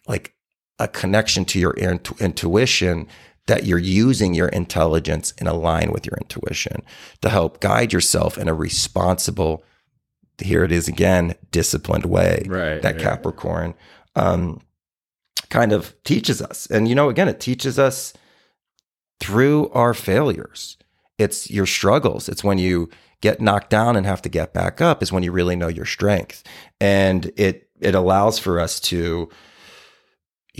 like a connection to your intu- intuition that you're using your intelligence in align with your intuition to help guide yourself in a responsible here it is again disciplined way Right, that right. capricorn um, kind of teaches us. And you know again it teaches us through our failures. It's your struggles. It's when you get knocked down and have to get back up is when you really know your strength. And it it allows for us to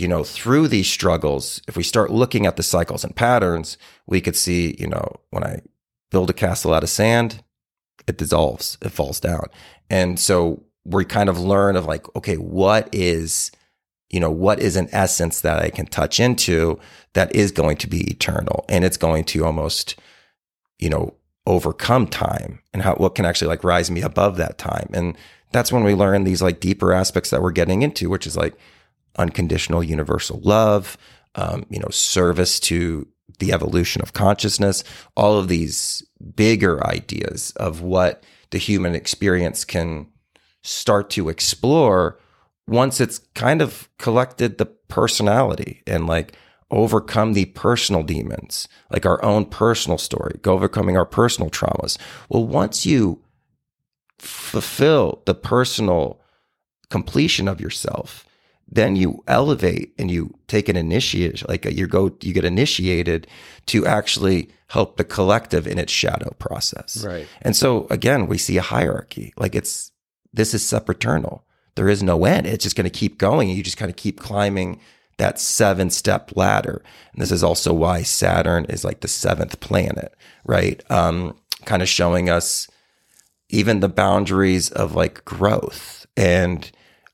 you know through these struggles if we start looking at the cycles and patterns we could see you know when i build a castle out of sand it dissolves it falls down and so we kind of learn of like okay what is you know, what is an essence that I can touch into that is going to be eternal and it's going to almost, you know, overcome time and how what can actually like rise me above that time. And that's when we learn these like deeper aspects that we're getting into, which is like unconditional universal love, um, you know, service to the evolution of consciousness, all of these bigger ideas of what the human experience can start to explore once it's kind of collected the personality and like overcome the personal demons, like our own personal story, go overcoming our personal traumas. Well, once you fulfill the personal completion of yourself, then you elevate and you take an initiate, like you go, you get initiated to actually help the collective in its shadow process. Right. And so again, we see a hierarchy. Like it's this is sempiternal. There is no end. It's just going to keep going. And you just kind of keep climbing that seven step ladder. And this is also why Saturn is like the seventh planet, right? Um, kind of showing us even the boundaries of like growth and,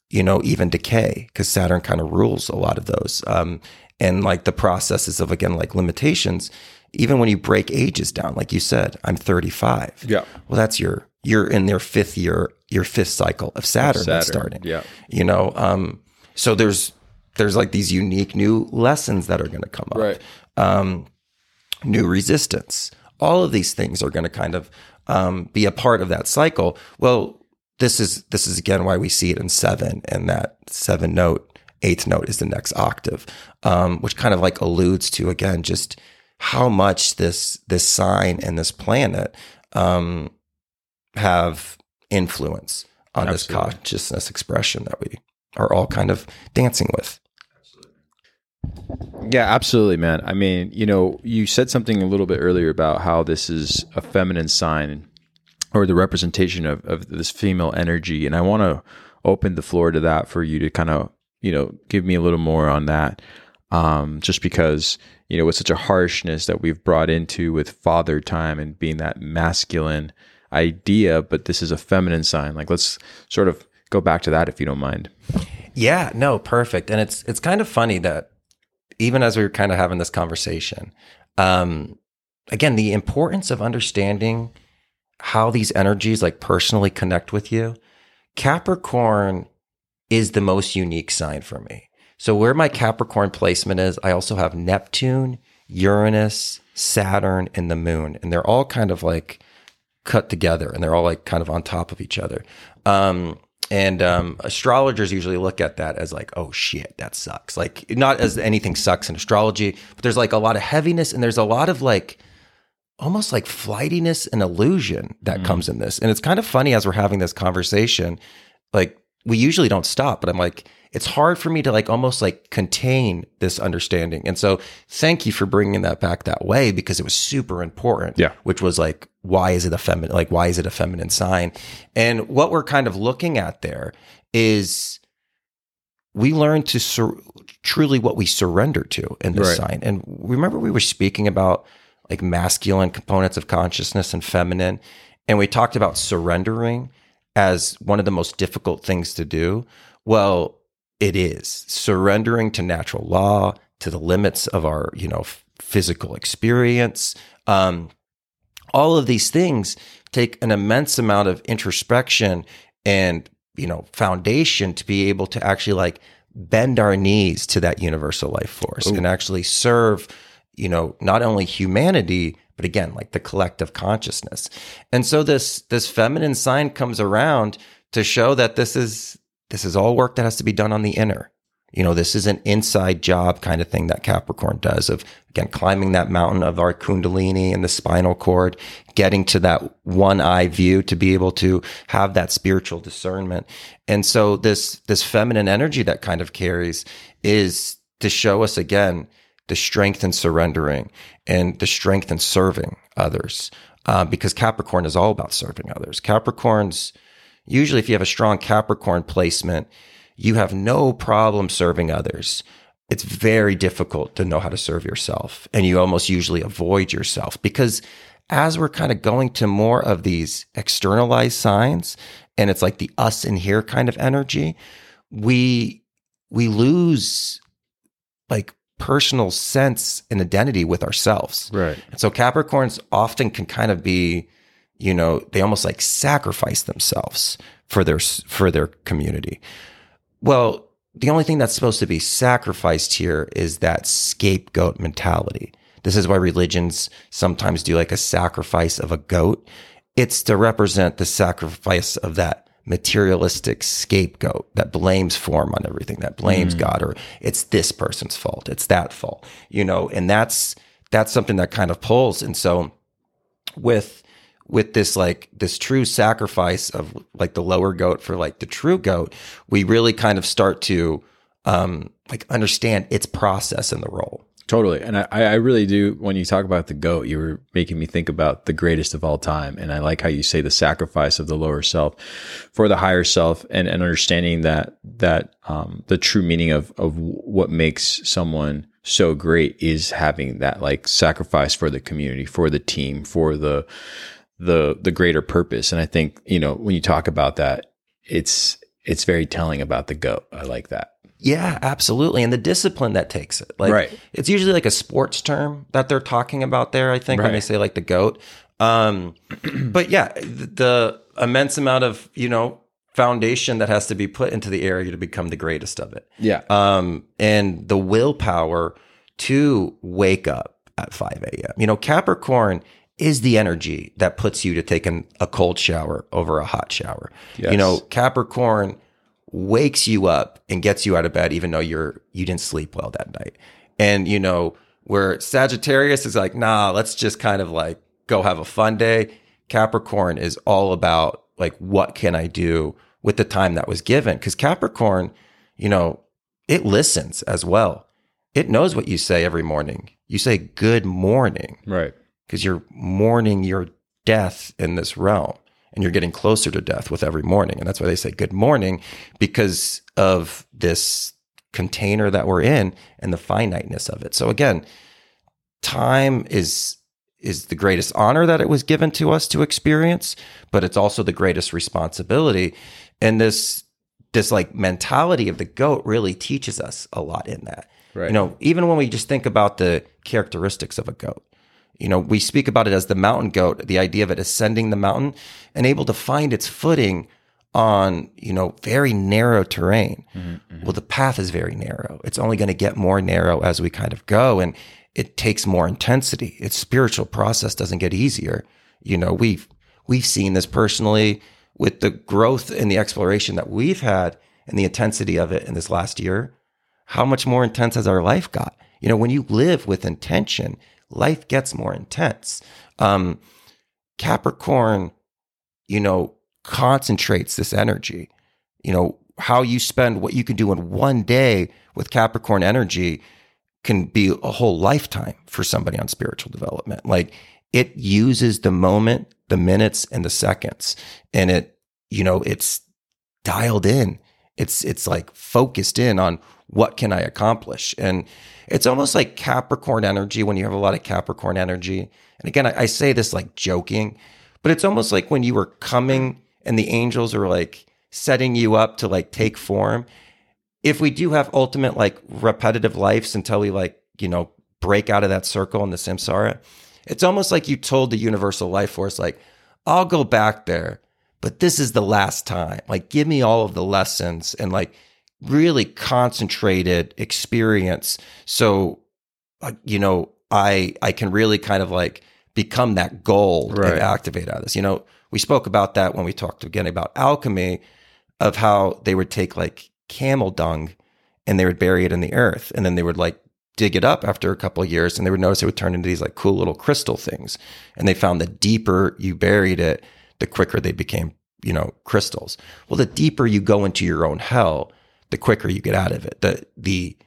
you know, even decay, because Saturn kind of rules a lot of those. Um, and like the processes of, again, like limitations, even when you break ages down, like you said, I'm 35. Yeah. Well, that's your, you're in their fifth year, your fifth cycle of Saturn, Saturn, that's starting. yeah. You know, um, so there's, there's like these unique new lessons that are going to come up. Right. Um, new resistance. All of these things are going to kind of um, be a part of that cycle. Well, this is this is again why we see it in seven, and that seven note, eighth note is the next octave, um, which kind of like alludes to again just how much this this sign and this planet um, have influence on Absolutely. this consciousness expression that we are all kind of dancing with. Yeah, absolutely, man. I mean, you know, you said something a little bit earlier about how this is a feminine sign or the representation of, of this female energy. And I want to open the floor to that for you to kind of, you know, give me a little more on that. Um, just because, you know, with such a harshness that we've brought into with father time and being that masculine idea, but this is a feminine sign. Like, let's sort of go back to that if you don't mind. Yeah, no, perfect. And it's it's kind of funny that even as we were kind of having this conversation, um, again, the importance of understanding how these energies like personally connect with you. Capricorn is the most unique sign for me. So where my Capricorn placement is, I also have Neptune, Uranus, Saturn, and the moon. And they're all kind of like cut together and they're all like kind of on top of each other. Um, and um, astrologers usually look at that as like, oh shit, that sucks. Like, not as anything sucks in astrology, but there's like a lot of heaviness and there's a lot of like, almost like flightiness and illusion that mm. comes in this. And it's kind of funny as we're having this conversation. Like, we usually don't stop, but I'm like, it's hard for me to like almost like contain this understanding. And so, thank you for bringing that back that way because it was super important. Yeah. Which was like, why is it a feminine? Like, why is it a feminine sign? And what we're kind of looking at there is we learn to sur- truly what we surrender to in this Right. sign. And remember, we were speaking about like masculine components of consciousness and feminine. And we talked about surrendering as one of the most difficult things to do. Well, it is surrendering to natural law, to the limits of our, you know, physical experience. Um, all of these things take an immense amount of introspection and you know foundation to be able to actually like bend our knees to that universal life force and actually serve you know not only humanity but again like the collective consciousness and so this this feminine sign comes around to show that this is this is all work that has to be done on the inner you know, this is an inside job kind of thing that Capricorn does of again climbing that mountain of our kundalini and the spinal cord, getting to that one eye view to be able to have that spiritual discernment. And so this this feminine energy that kind of carries is to show us again the strength in surrendering and the strength in serving others. Uh, because Capricorn is all about serving others. Capricorn's usually if you have a strong Capricorn placement, you have no problem serving others. It's very difficult to know how to serve yourself. And you almost usually avoid yourself because as we're kind of going to more of these externalized signs and it's like the us in here kind of energy, we we lose lose like personal sense and identity with ourselves. Right. And so Capricorns often can kind of be, you know, they almost like sacrifice themselves for their for their community. Well, the only thing that's supposed to be sacrificed here is that scapegoat mentality. This is why religions sometimes do like a sacrifice of a goat. It's to represent the sacrifice of that materialistic scapegoat that blames form on everything, that blames mm. God, or it's this person's fault, it's that fault, you know, and that's that's something that kind of pulls. And so with with this like this true sacrifice of like the lower goat for like the true goat, we really kind of start to um like understand its process in the role. Totally. And I, I really do. When you talk about the goat, you were making me think about the greatest of all time. And I like how you say the sacrifice of the lower self for the higher self and, and understanding that, that, um, the true meaning of, of what makes someone so great is having that like sacrifice for the community, for the team, for the, the, the greater purpose. And I think, you know, when you talk about that, it's, it's very telling about the goat. I like that. Yeah, absolutely. And the discipline that takes it. Like right. it's usually like a sports term that they're talking about there, I think, right. when they say like the goat. Um, but yeah, the immense amount of, you know, foundation that has to be put into the area to become the greatest of it. Yeah. Um, and the willpower to wake up at 5 a.m. You know, Capricorn is the energy that puts you to take an, a cold shower over a hot shower. Yes. You know, Capricorn wakes you up and gets you out of bed even though you're you didn't sleep well that night. And you know, where Sagittarius is like, nah, let's just kind of like go have a fun day. Capricorn is all about like what can I do with the time that was given? Because Capricorn, you know, it listens as well. It knows what you say every morning. You say good morning. Right. Because you're mourning your death in this realm and you're getting closer to death with every morning. And that's why they say good morning because of this container that we're in and the finiteness of it. So again, time is is the greatest honor that it was given to us to experience, but it's also the greatest responsibility. And this this like mentality of the goat really teaches us a lot in that. Right. You know, even when we just think about the characteristics of a goat, you know, we speak about it as the mountain goat, the idea of it ascending the mountain and able to find its footing on, you know, very narrow terrain. Mm-hmm, mm-hmm. Well, the path is very narrow. It's only going to get more narrow as we kind of go and it takes more intensity. Its spiritual process doesn't get easier. You know, we've we've seen this personally with the growth and the exploration that we've had and the intensity of it in this last year. How much more intense has our life got? You know, when you live with intention life gets more intense. Um, Capricorn, you know, concentrates this energy. You know, how you spend what you can do in one day with Capricorn energy can be a whole lifetime for somebody on spiritual development. Like it uses the moment, the minutes and the seconds and it, you know, it's dialed in. It's, it's like focused in on what can I accomplish? And it's almost like Capricorn energy when you have a lot of Capricorn energy. And again, I, I say this like joking, but it's almost like when you were coming and the angels are like setting you up to like take form. If we do have ultimate like repetitive lives until we like, you know, break out of that circle in the samsara, it's almost like you told the universal life force, like, I'll go back there, but this is the last time. Like, give me all of the lessons and like really concentrated experience. So, uh, you know, I I can really kind of like become that goal right. and activate out of this. You know, we spoke about that when we talked again about alchemy, of how they would take like camel dung and they would bury it in the earth, and then they would like dig it up after a couple of years, and they would notice it would turn into these like cool little crystal things. And they found the deeper you buried it, the quicker they became, you know, crystals. Well, the deeper you go into your own hell, the quicker you get out of it. The the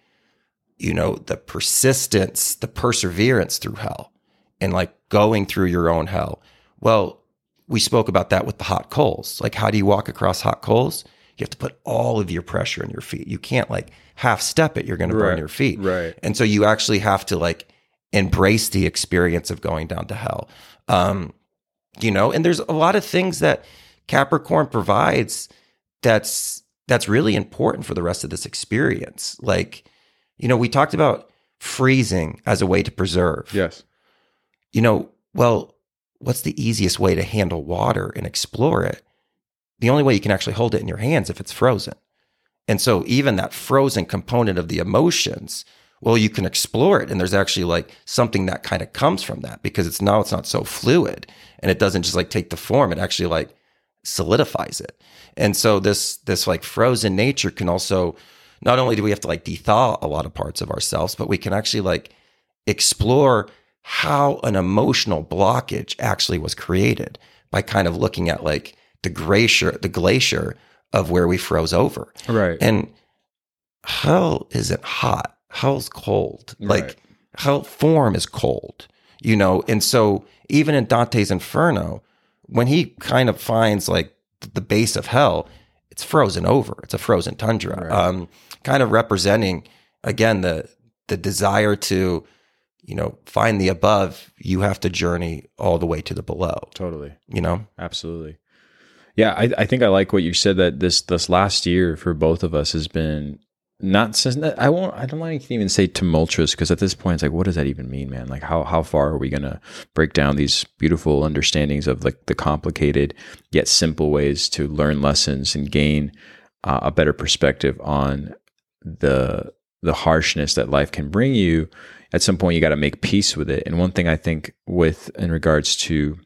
you know, the persistence, the perseverance through hell and like going through your own hell. Well, we spoke about that with the hot coals. Like how do you walk across hot coals? You have to put all of your pressure in your feet. You can't like half step it, you're going to burn your feet. Right. And so you actually have to like embrace the experience of going down to hell. Um, you know, and there's a lot of things that Capricorn provides that's that's really important for the rest of this experience. Like, you know, we talked about freezing as a way to preserve. Yes. You know, well, what's the easiest way to handle water and explore it? The only way you can actually hold it in your hands if it's frozen. And so even that frozen component of the emotions, well, you can explore it. And there's actually like something that kind of comes from that because it's now it's not so fluid and it doesn't just like take the form. It actually like solidifies it. And so this this like frozen nature can also not only do we have to like thaw a lot of parts of ourselves, but we can actually like explore how an emotional blockage actually was created by kind of looking at like the glacier, the glacier of where we froze over. Right. And hell isn't hot. Hell's cold. Right. Like hell form is cold, you know? And so even in Dante's Inferno, when he kind of finds like the base of hell, it's frozen over. It's a frozen tundra. Right. Um, kind of representing again the the desire to, you know, find the above, you have to journey all the way to the below. Totally. You know? Absolutely. Yeah, I, I think I like what you said that this this last year for both of us has been not I won't I don't like to even say tumultuous because at this point it's like what does that even mean, man? Like how how far are we gonna break down these beautiful understandings of like the complicated yet simple ways to learn lessons and gain uh, a better perspective on the the harshness that life can bring you. At some point, you got to make peace with it. And one thing I think with in regards to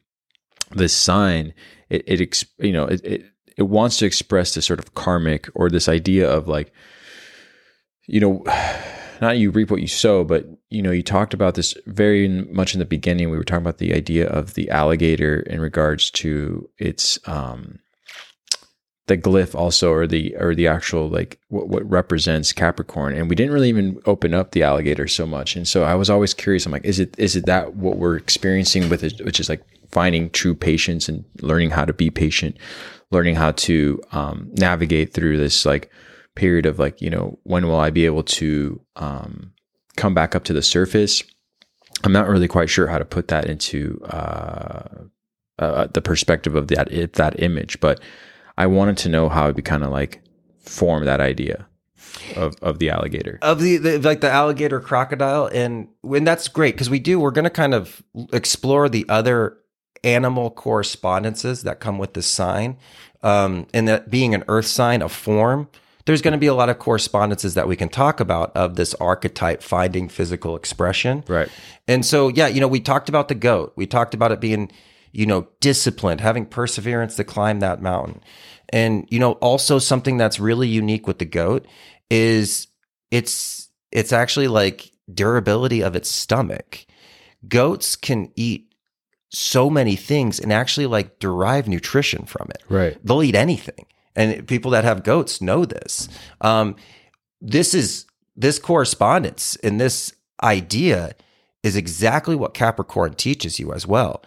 this sign, it, it you know it, it it wants to express this sort of karmic or this idea of like you know, not you reap what you sow, but you know, you talked about this very much in the beginning. We were talking about the idea of the alligator in regards to its um the glyph also or the or the actual like what, what represents capricorn. And we didn't really even open up the alligator so much. And so i was always curious. I'm like is it is it that what we're experiencing with it which is like finding true patience and learning how to be patient learning how to um, navigate through this like period of like you know when will i be able to um, come back up to the surface? I'm not really quite sure how to put that into uh, uh, the perspective of that that image but i wanted to know how it would kind of like form that idea of, of the alligator. Of the, the like the alligator crocodile and when that's great because we do we're going to kind of explore the other animal correspondences that come with this sign um, and that being an earth sign a form there's going to be a lot of correspondences that we can talk about of this archetype finding physical expression. Right. And so, yeah, you know, we talked about the goat. We talked about it being, you know, disciplined, having perseverance to climb that mountain. And, you know, also something that's really unique with the goat is it's, it's actually like durability of its stomach. Goats can eat so many things and actually like derive nutrition from it. Right. They'll eat anything and people that have goats know this. Um, this is this correspondence and this idea is exactly what Capricorn teaches you as well.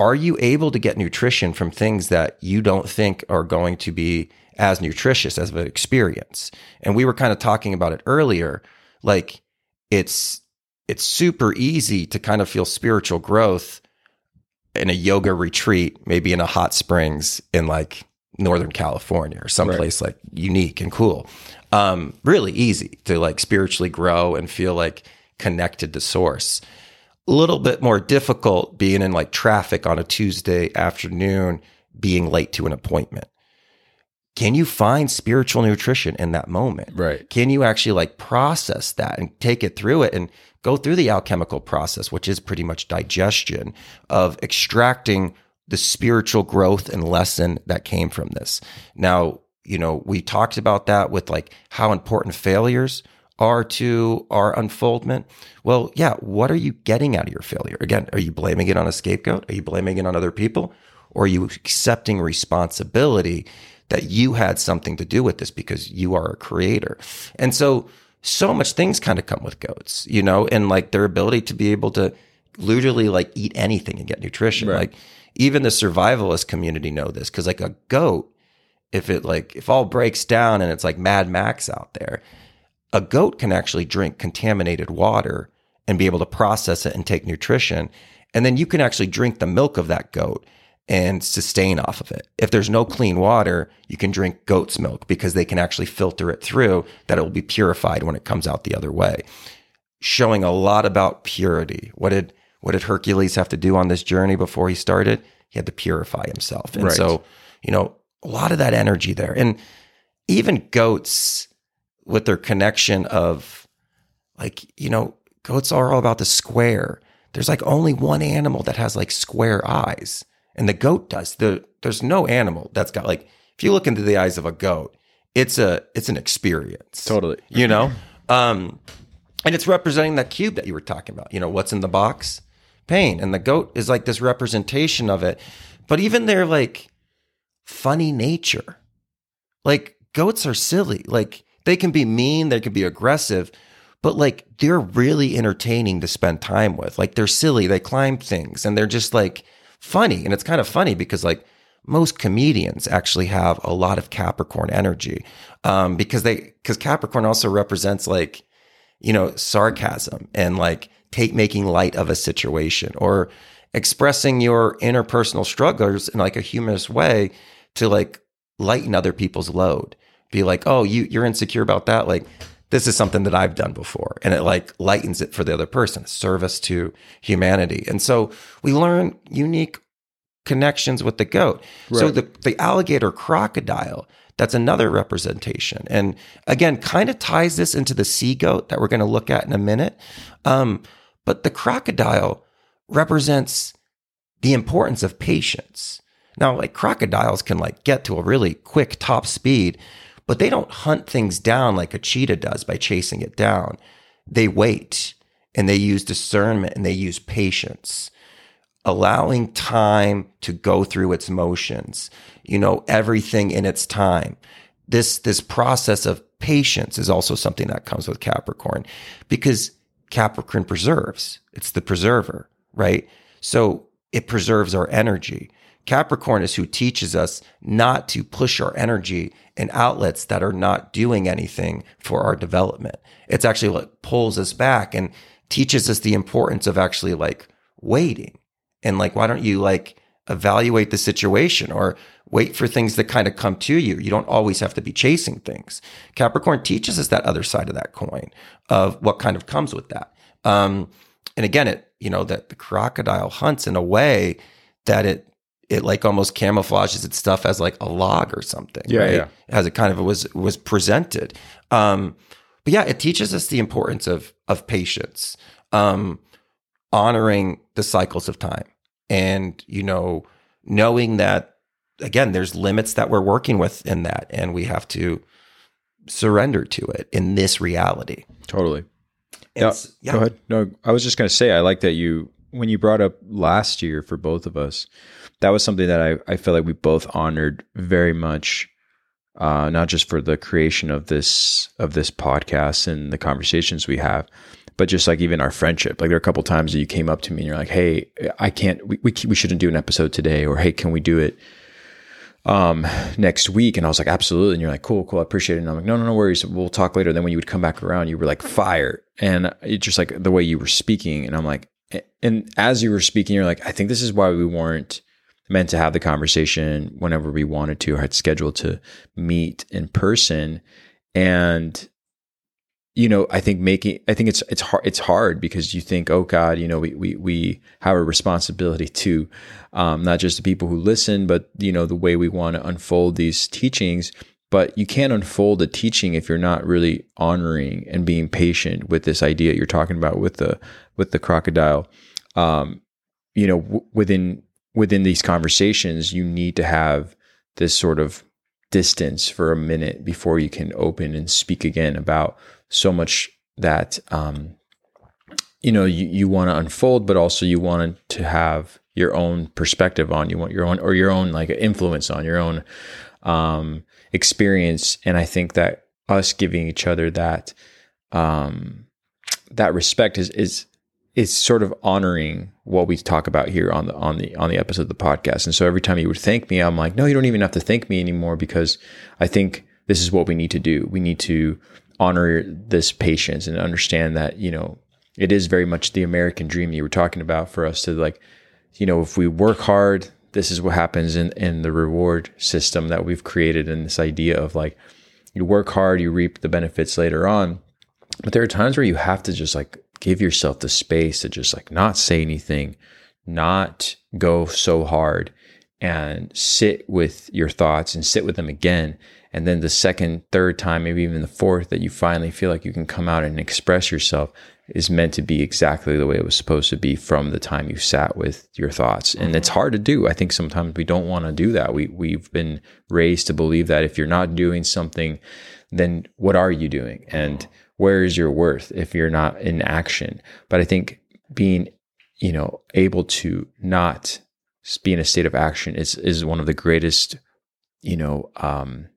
Are you able to get nutrition from things that you don't think are going to be as nutritious as an experience? And we were kind of talking about it earlier. Like it's it's super easy to kind of feel spiritual growth in a yoga retreat, maybe in a hot springs in like Northern California or someplace right. like unique and cool. Um, really easy to like spiritually grow and feel like connected to source. A little bit more difficult being in like traffic on a Tuesday afternoon, being late to an appointment. Can you find spiritual nutrition in that moment? Right. Can you actually like process that and take it through it and go through the alchemical process, which is pretty much digestion of extracting the spiritual growth and lesson that came from this. Now, you know, we talked about that with like how important failures are to our unfoldment. Well, yeah, what are you getting out of your failure? Again, are you blaming it on a scapegoat? Are you blaming it on other people? Or are you accepting responsibility that you had something to do with this because you are a creator? And so, so much things kind of come with goats, you know, and like their ability to be able to literally like eat anything and get nutrition. Right. Like, even the survivalist community know this because like a goat, if it like if all breaks down and it's like Mad Max out there, a goat can actually drink contaminated water and be able to process it and take nutrition. And then you can actually drink the milk of that goat and sustain off of it. If there's no clean water, you can drink goat's milk because they can actually filter it through that it will be purified when it comes out the other way. Showing a lot about purity. What did what did Hercules have to do on this journey before he started? He had to purify himself. And Right. so, you know, a lot of that energy there. And even goats with their connection of like, you know, goats are all about the square. There's like only one animal that has like square eyes. And the goat does. The there's no animal that's got like if you look into the eyes of a goat, it's a it's an experience. Totally. You know? Um and it's representing that cube that you were talking about. You know, what's in the box? Pain. And the goat is like this representation of it. But even their like funny nature. Like goats are silly. Like they can be mean, they can be aggressive, but like they're really entertaining to spend time with. Like they're silly, they climb things and they're just like funny. And it's kind of funny because like most comedians actually have a lot of Capricorn energy um, because they because Capricorn also represents like you know sarcasm and like take making light of a situation or expressing your interpersonal struggles in like a humorous way to like lighten other people's load. Be like, oh, you you're insecure about that. Like this is something that I've done before, and it like lightens it for the other person. Service to humanity, and so we learn unique connections with the goat. So the the alligator crocodile. That's another representation, and again, kind of ties this into the sea goat that we're going to look at in a minute. Um, but the crocodile represents the importance of patience. Now, like crocodiles can like get to a really quick top speed, but they don't hunt things down like a cheetah does by chasing it down. They wait and they use discernment and they use patience, allowing time to go through its motions, you know, everything in its time. This, this process of patience is also something that comes with Capricorn because Capricorn preserves. It's the preserver, right? So it preserves our energy. Capricorn is who teaches us not to push our energy in outlets that are not doing anything for our development. It's actually what pulls us back and teaches us the importance of actually like waiting and like, why don't you like evaluate the situation or wait for things that kind of come to you? You don't always have to be chasing things. Capricorn teaches us that other side of that coin of what kind of comes with that. Um, and again, it, you know, that the crocodile hunts in a way that it, it like almost camouflages its stuff as like a log or something. Yeah, right? yeah. As it kind of was was presented. Um, but yeah, it teaches us the importance of of patience, um, honoring the cycles of time, and you know, knowing that again, there's limits that we're working with in that, and we have to surrender to it in this reality. Totally. And yeah. Go ahead. No, I was just going to say, I like that you, when you brought up last year for both of us, that was something that I, I feel like we both honored very much. Uh, not just for the creation of this of this podcast and the conversations we have, but just like even our friendship. Like there are a couple times that you came up to me and you're like, "Hey, I can't. We we, we shouldn't do an episode today," or "Hey, can we do it um next week? And I was like absolutely. And you're like cool cool I appreciate it. And I'm like no no no worries we'll talk later. Then when you would come back around you were like fire and it's just like the way you were speaking. And I'm like and as you were speaking you're like I think this is why we weren't meant to have the conversation whenever we wanted to or had scheduled to meet in person. And you know i think making i think it's it's hard it's hard because you think oh god you know we we we have a responsibility to um, not just the people who listen but you know the way we want to unfold these teachings. But you can't unfold a teaching if you're not really honoring and being patient with this idea you're talking about with the with the crocodile um, you know w- within within these conversations you need to have this sort of distance for a minute before you can open and speak again about so much that um, you know you, you want to unfold but also you want to have your own perspective on you want your own or your own like influence on your own um, experience. And i think that us giving each other that um, that respect is is is sort of honoring what we talk about here on the on the on the episode of the podcast. And so every time you would thank me, I'm like, no, you don't even have to thank me anymore because I think this is what we need to do. We need to honor this patience and understand that, you know, it is very much the American dream you were talking about for us to like, you know, if we work hard, this is what happens in in the reward system that we've created and this idea of like you work hard, you reap the benefits later on. But there are times where you have to just like give yourself the space to just like not say anything, not go so hard and sit with your thoughts and sit with them again. And then the second, third time, maybe even the fourth, that you finally feel like you can come out and express yourself is meant to be exactly the way it was supposed to be from the time you sat with your thoughts. And it's mm-hmm. hard to do. I think sometimes we don't want to do that. We we've been raised to believe that if you're not doing something, then what are you doing? And where is your worth if you're not in action? But I think being, you know, able to not be in a state of action is is one of the greatest, you know, um,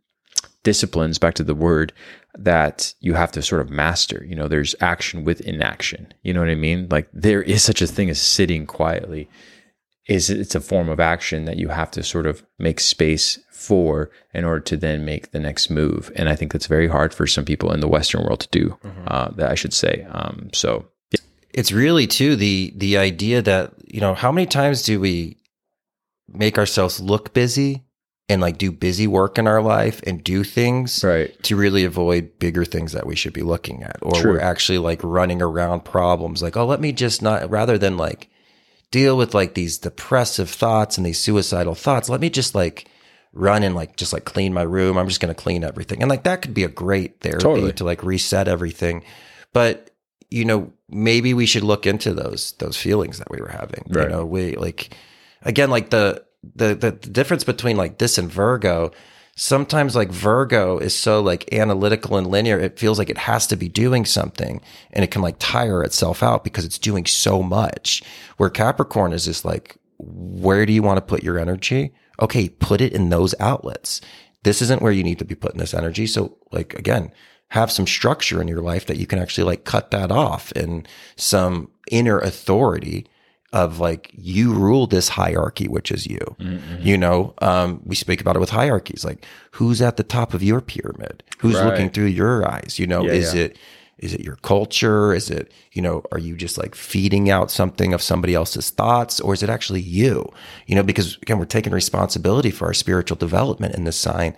disciplines. Back to the word that you have to sort of master. You know, there's action with inaction. You know what I mean? Like there is such a thing as sitting quietly. Is it's a form of action that you have to sort of make space for in order to then make the next move. And I think that's very hard for some people in the Western world to do. Mm-hmm. Uh, that I should say. Um, so yeah. it's really too the the idea that you know how many times do we make ourselves look busy and like do busy work in our life and do things right. to really avoid bigger things that we should be looking at or True. we're actually like running around problems like oh let me just not rather than like deal with like these depressive thoughts and these suicidal thoughts. Let me just like run and like just like clean my room. I'm just going to clean everything. And like that could be a great therapy Totally. to like reset everything. But you know maybe we should look into those those feelings that we were having Right. you know? We like again like the the the difference between like this and Virgo sometimes like Virgo is so like analytical and linear it feels like it has to be doing something and it can like tire itself out because it's doing so much. Where Capricorn is just like where do you want to put your energy? Okay put it in those outlets. This isn't where you need to be putting this energy so like again have some structure in your life that you can actually like cut that off and some inner authority of like you rule this hierarchy which is you. Mm-hmm. you know um, we speak about it with hierarchies like who's at the top of your pyramid? Who's Right. looking through your eyes? You know Yeah, is yeah. it is it your culture? Is it you know are you just like feeding out something of somebody else's thoughts or is it actually you? You know because again we're taking responsibility for our spiritual development in this sign.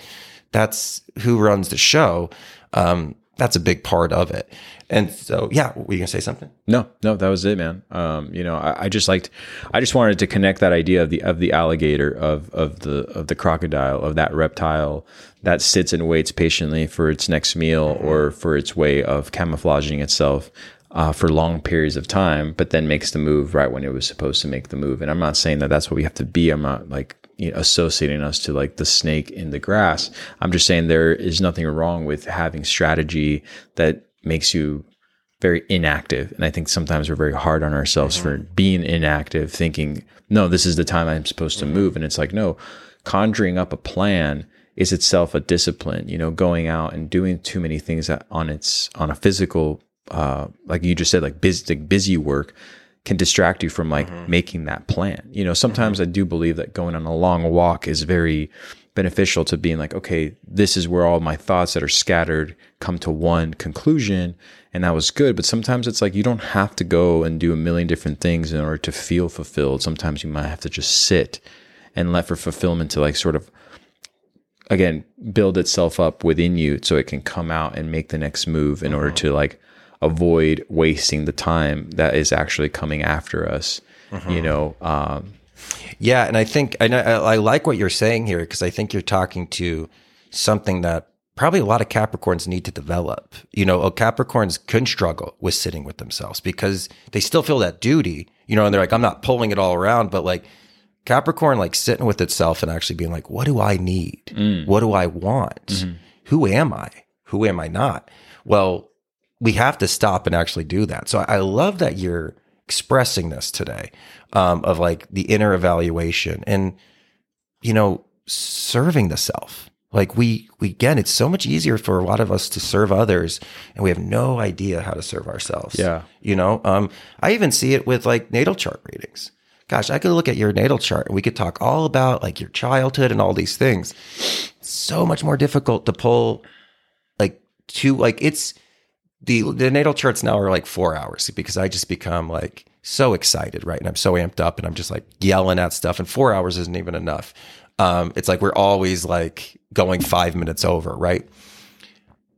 That's who runs the show. Um, that's a big part of it and so yeah were you gonna say something No, no, that was it, man. Um, you know, I, I just liked, I just wanted to connect that idea of the of the alligator, of of the of the crocodile, of that reptile that sits and waits patiently for its next meal or for its way of camouflaging itself uh, for long periods of time, but then makes the move right when it was supposed to make the move. And I'm not saying that that's what we have to be. I'm not like you know, associating us to like the snake in the grass. I'm just saying there is nothing wrong with having strategy that makes you very inactive. And I think sometimes we're very hard on ourselves for being inactive, thinking, no, this is the time I'm supposed to move. And it's like, no, conjuring up a plan is itself a discipline, you know, going out and doing too many things on its, on a physical, uh, like you just said, like busy, like busy work can distract you from like mm-hmm. making that plan. You know, sometimes mm-hmm. I do believe that going on a long walk is very beneficial to being like, okay, this is where all my thoughts that are scattered come to one conclusion. And that was good. But sometimes it's like you don't have to go and do a million different things in order to feel fulfilled. Sometimes you might have to just sit and let for fulfillment to like sort of again build itself up within you so it can come out and make the next move in order mm-hmm. to like avoid wasting the time that is actually coming after us you know um Yeah, and I think I know I I like what you're saying here because I think you're talking to something that probably a lot of Capricorns need to develop. You know, uh, Capricorns can struggle with sitting with themselves because they still feel that duty. You know, and they're like, I'm not pulling it all around, but like Capricorn, like sitting with itself and actually being like, what do I need? What do I want? Who am I? Who am I not? Well, we have to stop and actually do that. So I love that you're expressing this today um, of like the inner evaluation and you know serving the self. Like we we again, it's so much easier for a lot of us to serve others, and we have no idea how to serve ourselves. Yeah. you know. Um, I even see it with like natal chart readings. Gosh, I could look at your natal chart and we could talk all about like your childhood and all these things. So much more difficult to pull like to like it's the the natal charts now are like four hours because I just become like so excited, right? And I'm so amped up and I'm just like yelling at stuff. And four hours isn't even enough. Um, it's like we're always like going five minutes over, right?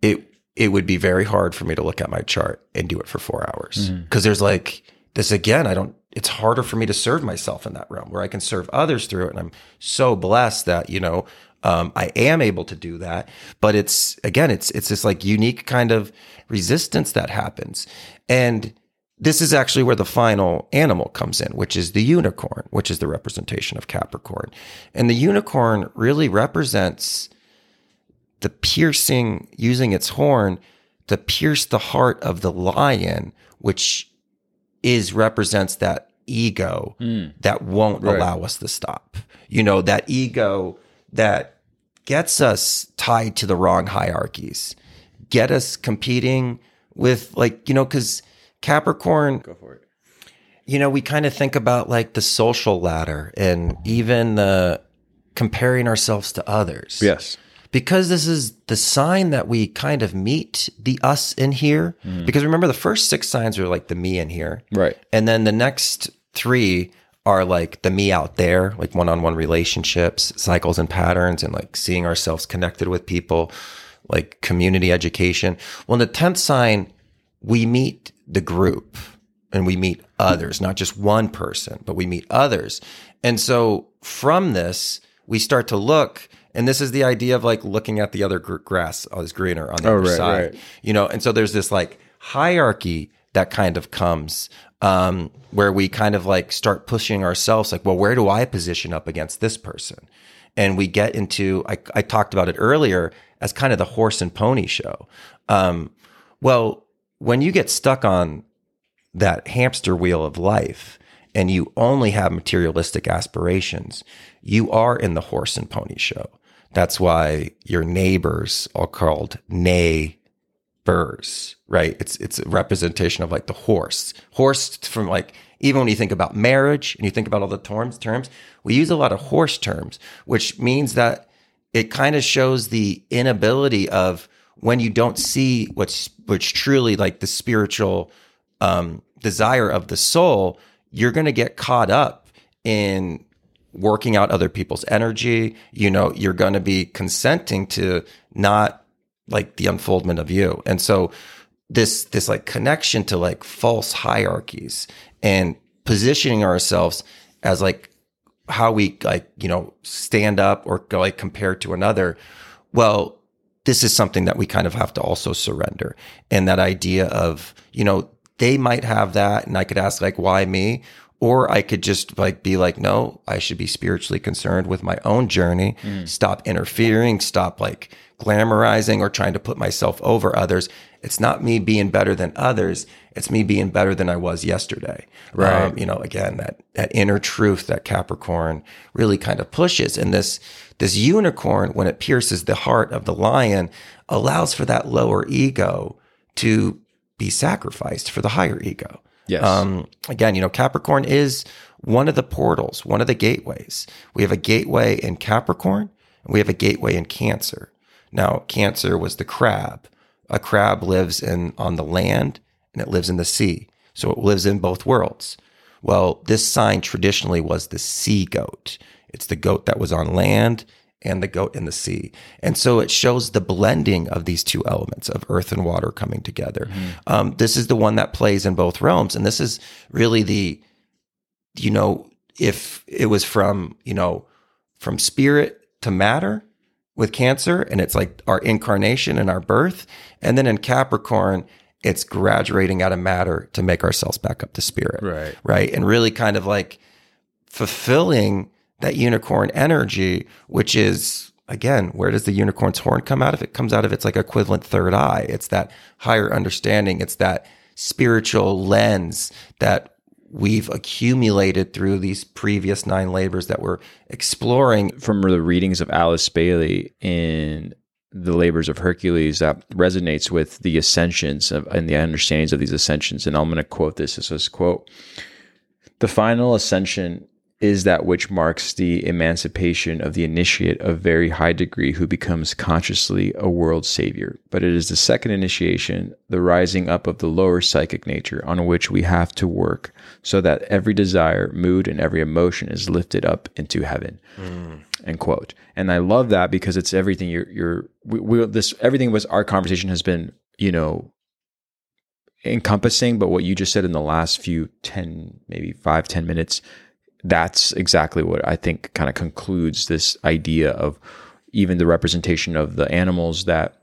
It it would be very hard for me to look at my chart and do it for four hours because there's like this again. I don't. It's harder for me to serve myself in that realm where I can serve others through it, and I'm so blessed that you know um, I am able to do that. But it's again, it's it's this like unique kind of resistance that happens, and this is actually where the final animal comes in, which is the unicorn, which is the representation of Capricorn. And the unicorn really represents the piercing, using its horn to pierce the heart of the lion, which is represents that ego that won't Right. allow us to stop. You know, that ego that gets us tied to the wrong hierarchies, get us competing with like, you know, because Capricorn Go for it. you know, we kind of think about like the social ladder and even the comparing ourselves to others. Yes. Because this is the sign that we kind of meet the us in here. Mm. Because remember, the first six signs are like the me in here. Right. And then the next three are like the me out there, like one on one relationships, cycles and patterns, and like seeing ourselves connected with people, like community education. Well, in the 10th sign, we meet the group and we meet others, not just one person, but we meet others. And so from this, we start to look, and this is the idea of like looking at the other gr- grass is greener on the Oh, other right, side, right. you know. And so there's this like hierarchy that kind of comes um, where we kind of like start pushing ourselves, like, well, where do I position up against this person? And we get into, I, I talked about it earlier as kind of the horse and pony show. Um, well, when you get stuck on that hamster wheel of life and you only have materialistic aspirations, you are in the horse and pony show. That's why your neighbors are called neighbors, right? It's it's a representation of like the horse. Horse from like even when you think about marriage and you think about all the terms terms, we use a lot of horse terms, which means that it kind of shows the inability of when you don't see what's what's truly like the spiritual um, desire of the soul, you're going to get caught up in working out other people's energy. You know, you're going to be consenting to not like the unfoldment of you. And so this, this like connection to like false hierarchies and positioning ourselves as like how we like, you know, stand up or go like compare to another. Well, this is something that we kind of have to also surrender. And that idea of, you know, they might have that and I could ask like, why me? Or I could just like be like, no, I should be spiritually concerned with my own journey. Mm. Stop interfering, stop like glamorizing or trying to put myself over others. It's not me being better than others. It's me being better than I was yesterday. Right. Um, you know, again, that, that inner truth that Capricorn really kind of pushes. And this, this unicorn, when it pierces the heart of the lion, allows for that lower ego to be sacrificed for the higher ego. Yes. Um, again, you know, Capricorn is one of the portals, one of the gateways. We have a gateway in Capricorn and we have a gateway in Cancer. Now, Cancer was the crab. A crab lives in on the land and it lives in the sea. So it lives in both worlds. Well, this sign traditionally was the sea goat. It's the goat that was on land and the goat in the sea. And so it shows the blending of these two elements of earth and water coming together. Um, this is the one that plays in both realms. And this is really the, you know, if it was from, you know, from spirit to matter with Cancer, and it's like our incarnation and our birth. And then in Capricorn, it's graduating out of matter to make ourselves back up to spirit. Right. Right. And really kind of like fulfilling that unicorn energy, which is again, where does the unicorn's horn come out of? It comes out of its like equivalent third eye. It's that higher understanding. It's that spiritual lens that we've accumulated through these previous nine labors that we're exploring. from the readings of Alice Bailey in the labors of Hercules that resonates with the ascensions of, and the understandings of these ascensions. And I'm going to quote this. This is quote: "The final ascension is that which marks the emancipation of the initiate of very high degree who becomes consciously a world savior. But it is the second initiation, the rising up of the lower psychic nature, on which we have to work so that every desire, mood, and every emotion is lifted up into heaven. Mm. End quote. And I love that because it's everything you're, you're, we, we, this, everything was our conversation has been, you know, encompassing, but what you just said in the last few 10, maybe five, 10 minutes that's exactly what I think kind of concludes this idea of even the representation of the animals that,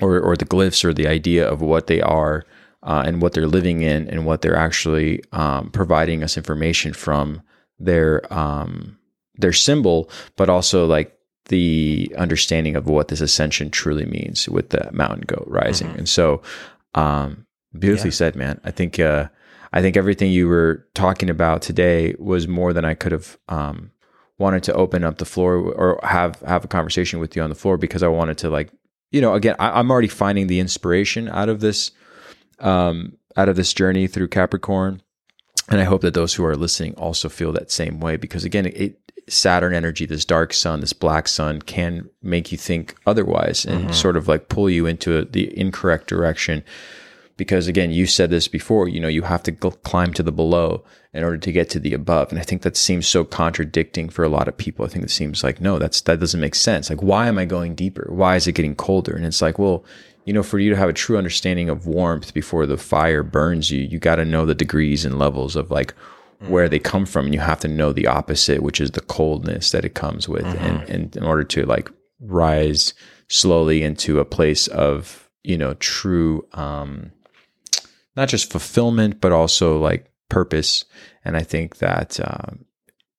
or, or the glyphs, or the idea of what they are uh, and what they're living in and what they're actually um, providing us information from their um, their symbol, but also like the understanding of what this ascension truly means with the mountain goat rising. Mm-hmm. And so, um, beautifully yeah. said, man. I think uh, I think everything you were talking about today was more than I could have um, wanted to open up the floor or have have a conversation with you on the floor because I wanted to like you know again I, am already finding the inspiration out of this um, out of this journey through Capricorn, and I hope that those who are listening also feel that same way because again it, Saturn energy, this dark sun, this black sun can make you think otherwise and mm-hmm. sort of like pull you into the incorrect direction because again you said this before you know you have to climb to the below in order to get to the above. And i think that seems so contradicting for a lot of people. I think it seems like no that's that doesn't make sense. Like why am i going deeper? Why is it getting colder? And it's like well you know for you to have a true understanding of warmth before the fire burns you you got to know the degrees and levels of like where they come from. And you have to know the opposite which is the coldness that it comes with. Mm-hmm. and, and in order to like rise slowly into a place of you know true um not just fulfillment, but also like purpose. And I think that um,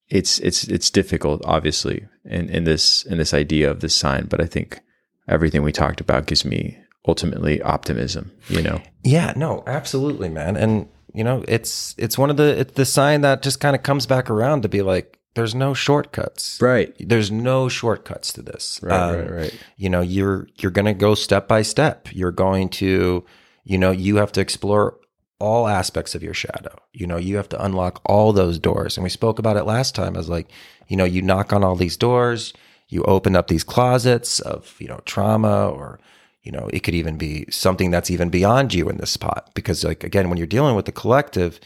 it's it's it's difficult, obviously, in in this in this idea of this sign. But I think everything we talked about gives me ultimately optimism. You know? Yeah. No. Absolutely, man. And you know, it's it's one of the it's the sign that just kind of comes back around to be like, there's no shortcuts. Right. There's no shortcuts to this. Right. Um, right. Right. You know, you're you're going to go step by step. You're going to you know, you have to explore all aspects of your shadow. You know, you have to unlock all those doors. And we spoke about it last time as like, you know, you knock on all these doors, you open up these closets of, you know, trauma or, you know, it could even be something that's even beyond you in this spot. Because like again, when you're dealing with the collective,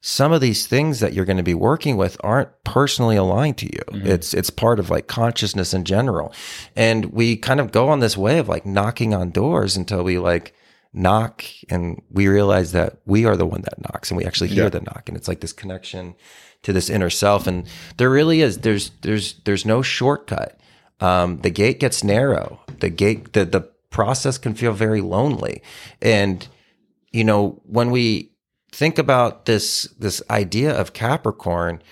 some of these things that you're going to be working with aren't personally aligned to you. Mm-hmm. It's it's part of like consciousness in general. And we kind of go on this way of like knocking on doors until we like knock and we realize that we are the one that knocks and we actually hear yeah. the knock and it's like this connection to this inner self and there really is there's there's there's no shortcut. Um, the gate gets narrow. The gate the the process can feel very lonely. And you know when we think about this this idea of capricorn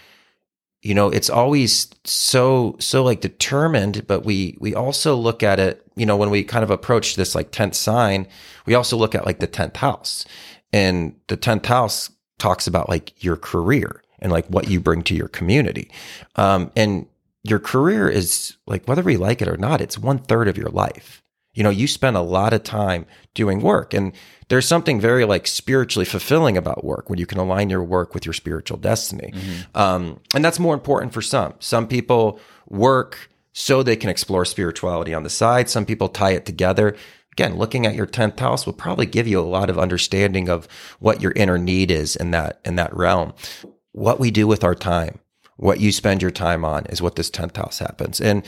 you know it's always so so like determined but we we also look at it you know when we kind of approach this like 10th sign we also look at like the 10th house. And the 10th house talks about like your career and like what you bring to your community. Um, and your career is like whether we like it or not it's one third of your life. You know you spend a lot of time doing work. And there's something very like spiritually fulfilling about work when you can align your work with your spiritual destiny. Mm-hmm. Um, and that's more important for some. Some people work so they can explore spirituality on the side. Some people tie it together. Again, looking at your 10th house will probably give you a lot of understanding of what your inner need is in that, in that realm. What we do with our time, what you spend your time on is what this 10th house happens. And,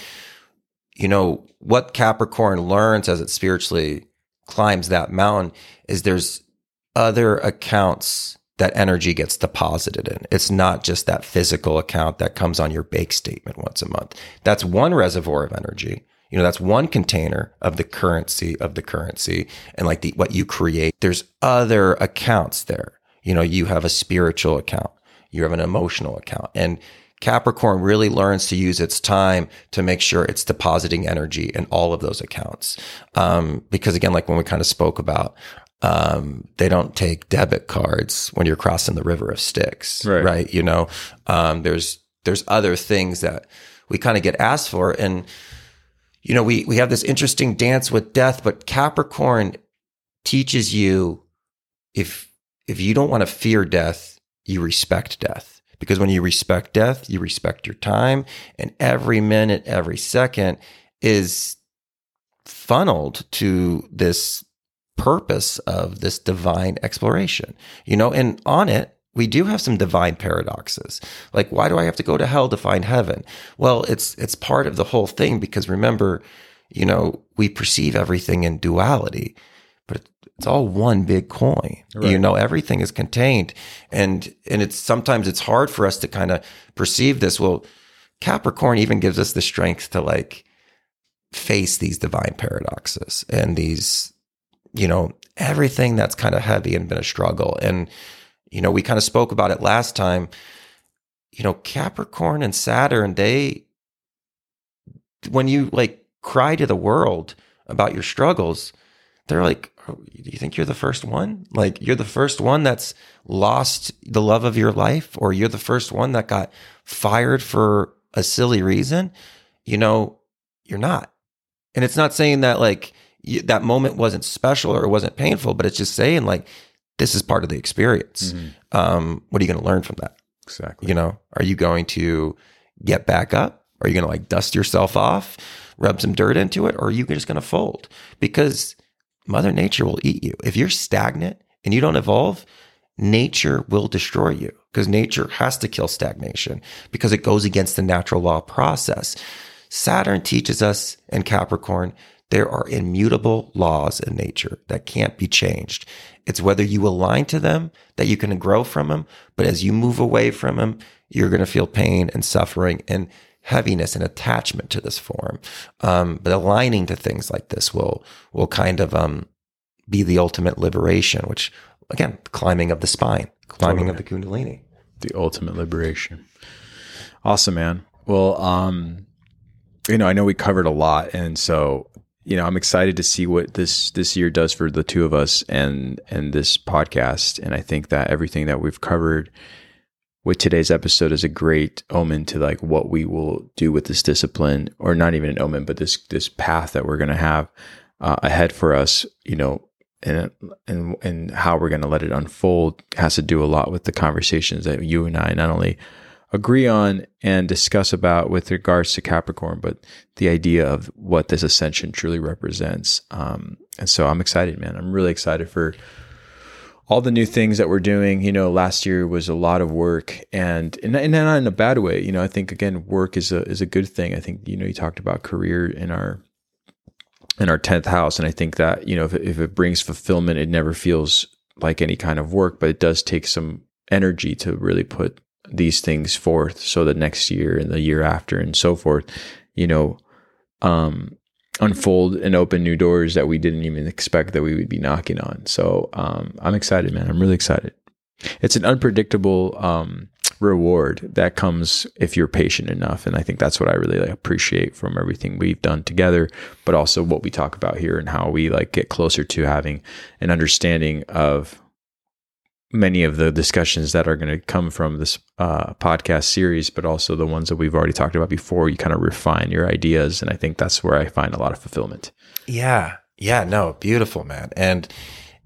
you know, what Capricorn learns as it spiritually climbs that mountain is there's other accounts that energy gets deposited in. It's not just that physical account that comes on your bank statement once a month. That's one reservoir of energy. You know, that's one container of the currency of the currency and like the what you create. There's other accounts there. You know, you have a spiritual account, you have an emotional account. And Capricorn really learns to use its time to make sure it's depositing energy in all of those accounts. Um, because again, like when we kind of spoke about, um, they don't take debit cards when you're crossing the river of Styx, right? right? You know, um, there's there's other things that we kind of get asked for, and you know, we we have this interesting dance with death, but Capricorn teaches you if if you don't want to fear death, you respect death Because when you respect death, you respect your time, and every minute, every second is funneled to this purpose of this divine exploration. You know, and on it, we do have some divine paradoxes. Like, why do I have to go to hell to find heaven? Well, it's it's part of the whole thing because remember, you know, we perceive everything in duality, but it's all one big coin. Right. You know, everything is contained, and and it's sometimes it's hard for us to kind of perceive this. Well, Capricorn even gives us the strength to like face these divine paradoxes and these, you know, everything that's kind of heavy and been a struggle. And you know, we kind of spoke about it last time. You know, Capricorn and Saturn, they, when you like cry to the world about your struggles, they're like, oh, do you think you're the first one? Like, you're the first one that's lost the love of your life, or you're the first one that got fired for a silly reason? You know, you're not. And it's not saying that like you, that moment wasn't special or it wasn't painful, but it's just saying like this is part of the experience. Mm-hmm. Um, what are you going to learn from that? Exactly. You know, are you going to get back up? Are you going to like dust yourself off, rub some dirt into it, or are you just going to fold? Because Mother Nature will eat you. If you're stagnant and you don't evolve, nature will destroy you because nature has to kill stagnation because it goes against the natural law process. Saturn teaches us in Capricorn there are immutable laws in nature that can't be changed. It's whether you align to them that you can grow from them. But as you move away from them, you're going to feel pain and suffering and heaviness and attachment to this form. Um, but aligning to things like this will, will kind of, um, be the ultimate liberation, which again, climbing of the spine, climbing totally. of the Kundalini. The ultimate liberation. Awesome, man. Well, um, you know, I know we covered a lot, and so you know, I'm excited to see what this this year does for the two of us and and this podcast. And I think that everything that we've covered with today's episode is a great omen to like what we will do with this discipline, or not even an omen, but this this path that we're going to have uh, ahead for us. You know, and and and how we're going to let it unfold has to do a lot with the conversations that you and I not only agree on and discuss about with regards to Capricorn, but the idea of what this ascension truly represents. Um, and so I'm excited, man. I'm really excited for all the new things that we're doing. You know, last year was a lot of work, and and, and not in a bad way. You know, I think again, work is a is a good thing. I think you know you talked about career in our in our tenth house, and I think that you know if if it brings fulfillment, it never feels like any kind of work, but it does take some energy to really put these things forth so that next year and the year after and so forth, you know, um, unfold and open new doors that we didn't even expect that we would be knocking on. So um, I'm excited, man. I'm really excited. It's an unpredictable um, reward that comes if you're patient enough, and I think that's what I really like, appreciate from everything we've done together, but also what we talk about here and how we like get closer to having an understanding of many of the discussions that are going to come from this uh, podcast series, but also the ones that we've already talked about before. You kind of refine your ideas, and I think that's where I find a lot of fulfillment. Yeah, yeah, no, beautiful, man, and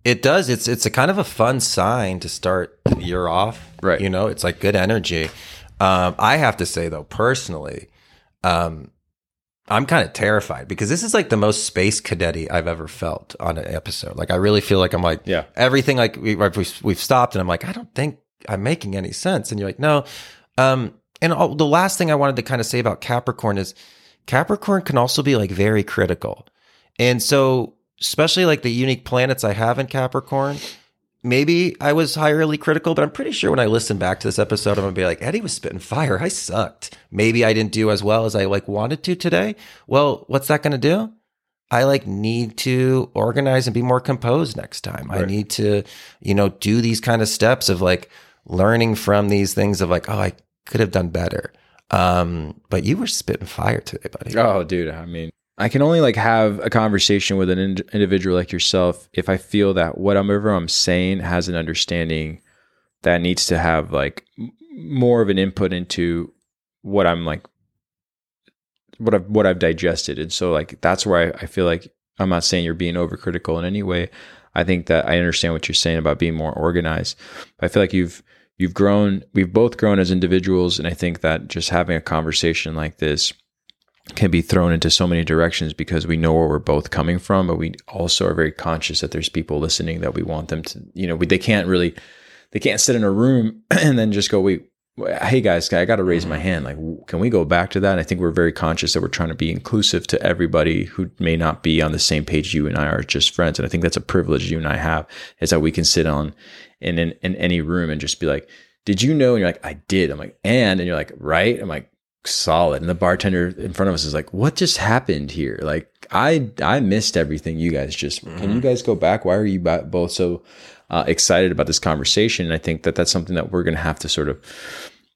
it does. It's it's a kind of a fun sign to start the year off, right? You know, it's like good energy. Um, I have to say though, personally, um, I'm kind of terrified because this is like the most space cadetty I've ever felt on an episode. Like I really feel like I'm like yeah. everything like we, we've stopped and I'm like I don't think I'm making any sense and you're like no. Um, and all, the last thing I wanted to kind of say about Capricorn is Capricorn can also be like very critical. And so especially like the unique planets I have in Capricorn, maybe I was highly critical, but I'm pretty sure when I listen back to this episode, I'm gonna be like, Eddie was spitting fire. I sucked. Maybe I didn't do as well as I like wanted to today. Well, what's that gonna do? I like need to organize and be more composed next time. Right. I need to, you know, do these kind of steps of like learning from these things of like, oh, I could have done better. Um, but you were spitting fire today, buddy. Oh, dude. I mean, I can only like have a conversation with an ind- individual like yourself if I feel that whatever I'm saying has an understanding that needs to have like m- more of an input into what I'm like what I've what I've digested. And so like that's where I, I feel like I'm not saying you're being overcritical in any way. I think that I understand what you're saying about being more organized. I feel like you've you've grown, we've both grown as individuals. And I think that just having a conversation like this can be thrown into so many directions because we know where we're both coming from, but we also are very conscious that there's people listening that we want them to, you know, we, they can't really, they can't sit in a room and then just go, wait, hey guys, I got to raise my mm-hmm. hand. Like, can we go back to that? And I think we're very conscious that we're trying to be inclusive to everybody who may not be on the same page you and I are just friends. And I think that's a privilege you and I have is that we can sit on in, in, in any room and just be like, did you know? And you're like, I did. I'm like, and, and you're like, right. I'm like, solid. And the bartender in front of us is like, what just happened here? Like, I, I missed everything you guys just, mm-hmm. can you guys go back? Why are you both so uh, excited about this conversation? And I think that that's something that we're going to have to sort of,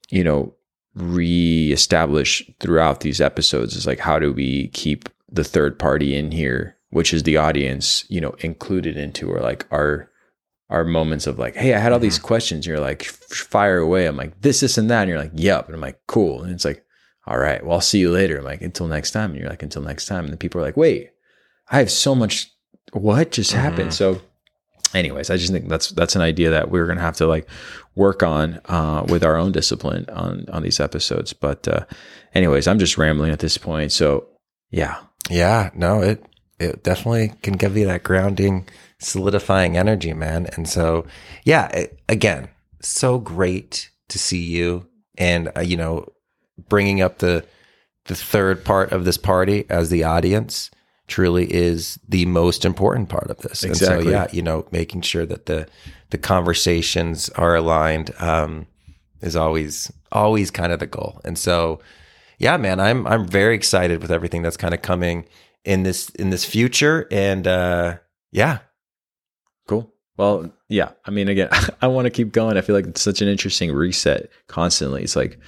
you know, reestablish throughout these episodes is like, how do we keep the third party in here, which is the audience, you know, included into or like our, our moments of like, hey, I had all these mm-hmm. questions. You're like, fire away. I'm like, this, this, and that. And you're like, yep. And I'm like, cool. And it's like, all right, well, I'll see you later. I'm like, until next time. And you're like, until next time. And the people are like, wait, I have so much. What just mm-hmm. happened? So, anyways, I just think that's that's an idea that we're gonna have to like work on uh, with our own discipline on on these episodes. But, uh, anyways, I'm just rambling at this point. So, yeah, yeah, no, it it definitely can give you that grounding, solidifying energy, man. And so, yeah, it, again, so great to see you. And uh, you know, bringing up the the third part of this party as the audience truly is the most important part of this. Exactly. And so, yeah, you know, making sure that the the conversations are aligned um, is always always kind of the goal. And so, yeah, man, I'm I'm very excited with everything that's kind of coming in this in this future. And uh, yeah, cool. Well, yeah. I mean, again, I want to keep going. I feel like it's such an interesting reset constantly. It's like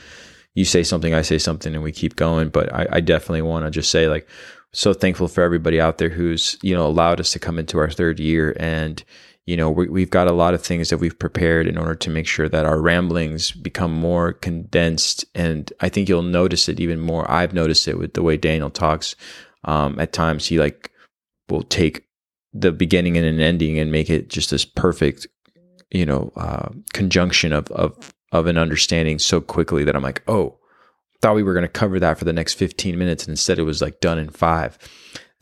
you say something, I say something, and we keep going. But I, I definitely want to just say, like, so thankful for everybody out there who's you know allowed us to come into our third year, and you know we, we've got a lot of things that we've prepared in order to make sure that our ramblings become more condensed. And I think you'll notice it even more. I've noticed it with the way Daniel talks. Um, at times, he like will take the beginning and an ending and make it just this perfect, you know, uh, conjunction of of of an understanding so quickly that I'm like, oh, thought we were going to cover that for the next 15 minutes. And instead it was like done in five.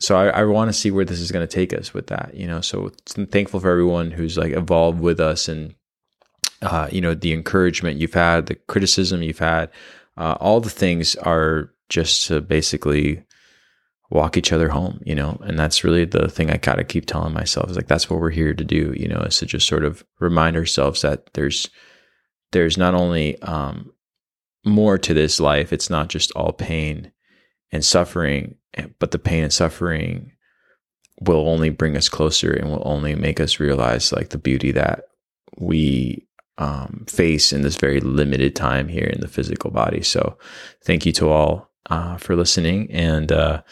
So I, I want to see where this is going to take us with that, you know? So I'm thankful for everyone who's like evolved with us and, uh, you know, the encouragement you've had, the criticism you've had, uh, all the things are just to basically walk each other home, you know, and that's really the thing I gotta keep telling myself is like, that's what we're here to do, you know, is to just sort of remind ourselves that there's, there's not only um, more to this life, it's not just all pain and suffering, but the pain and suffering will only bring us closer and will only make us realize like the beauty that we um, face in this very limited time here in the physical body. So, thank you to all uh, for listening. And uh,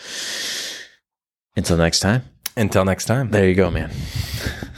until next time. Until next time. There you go, man.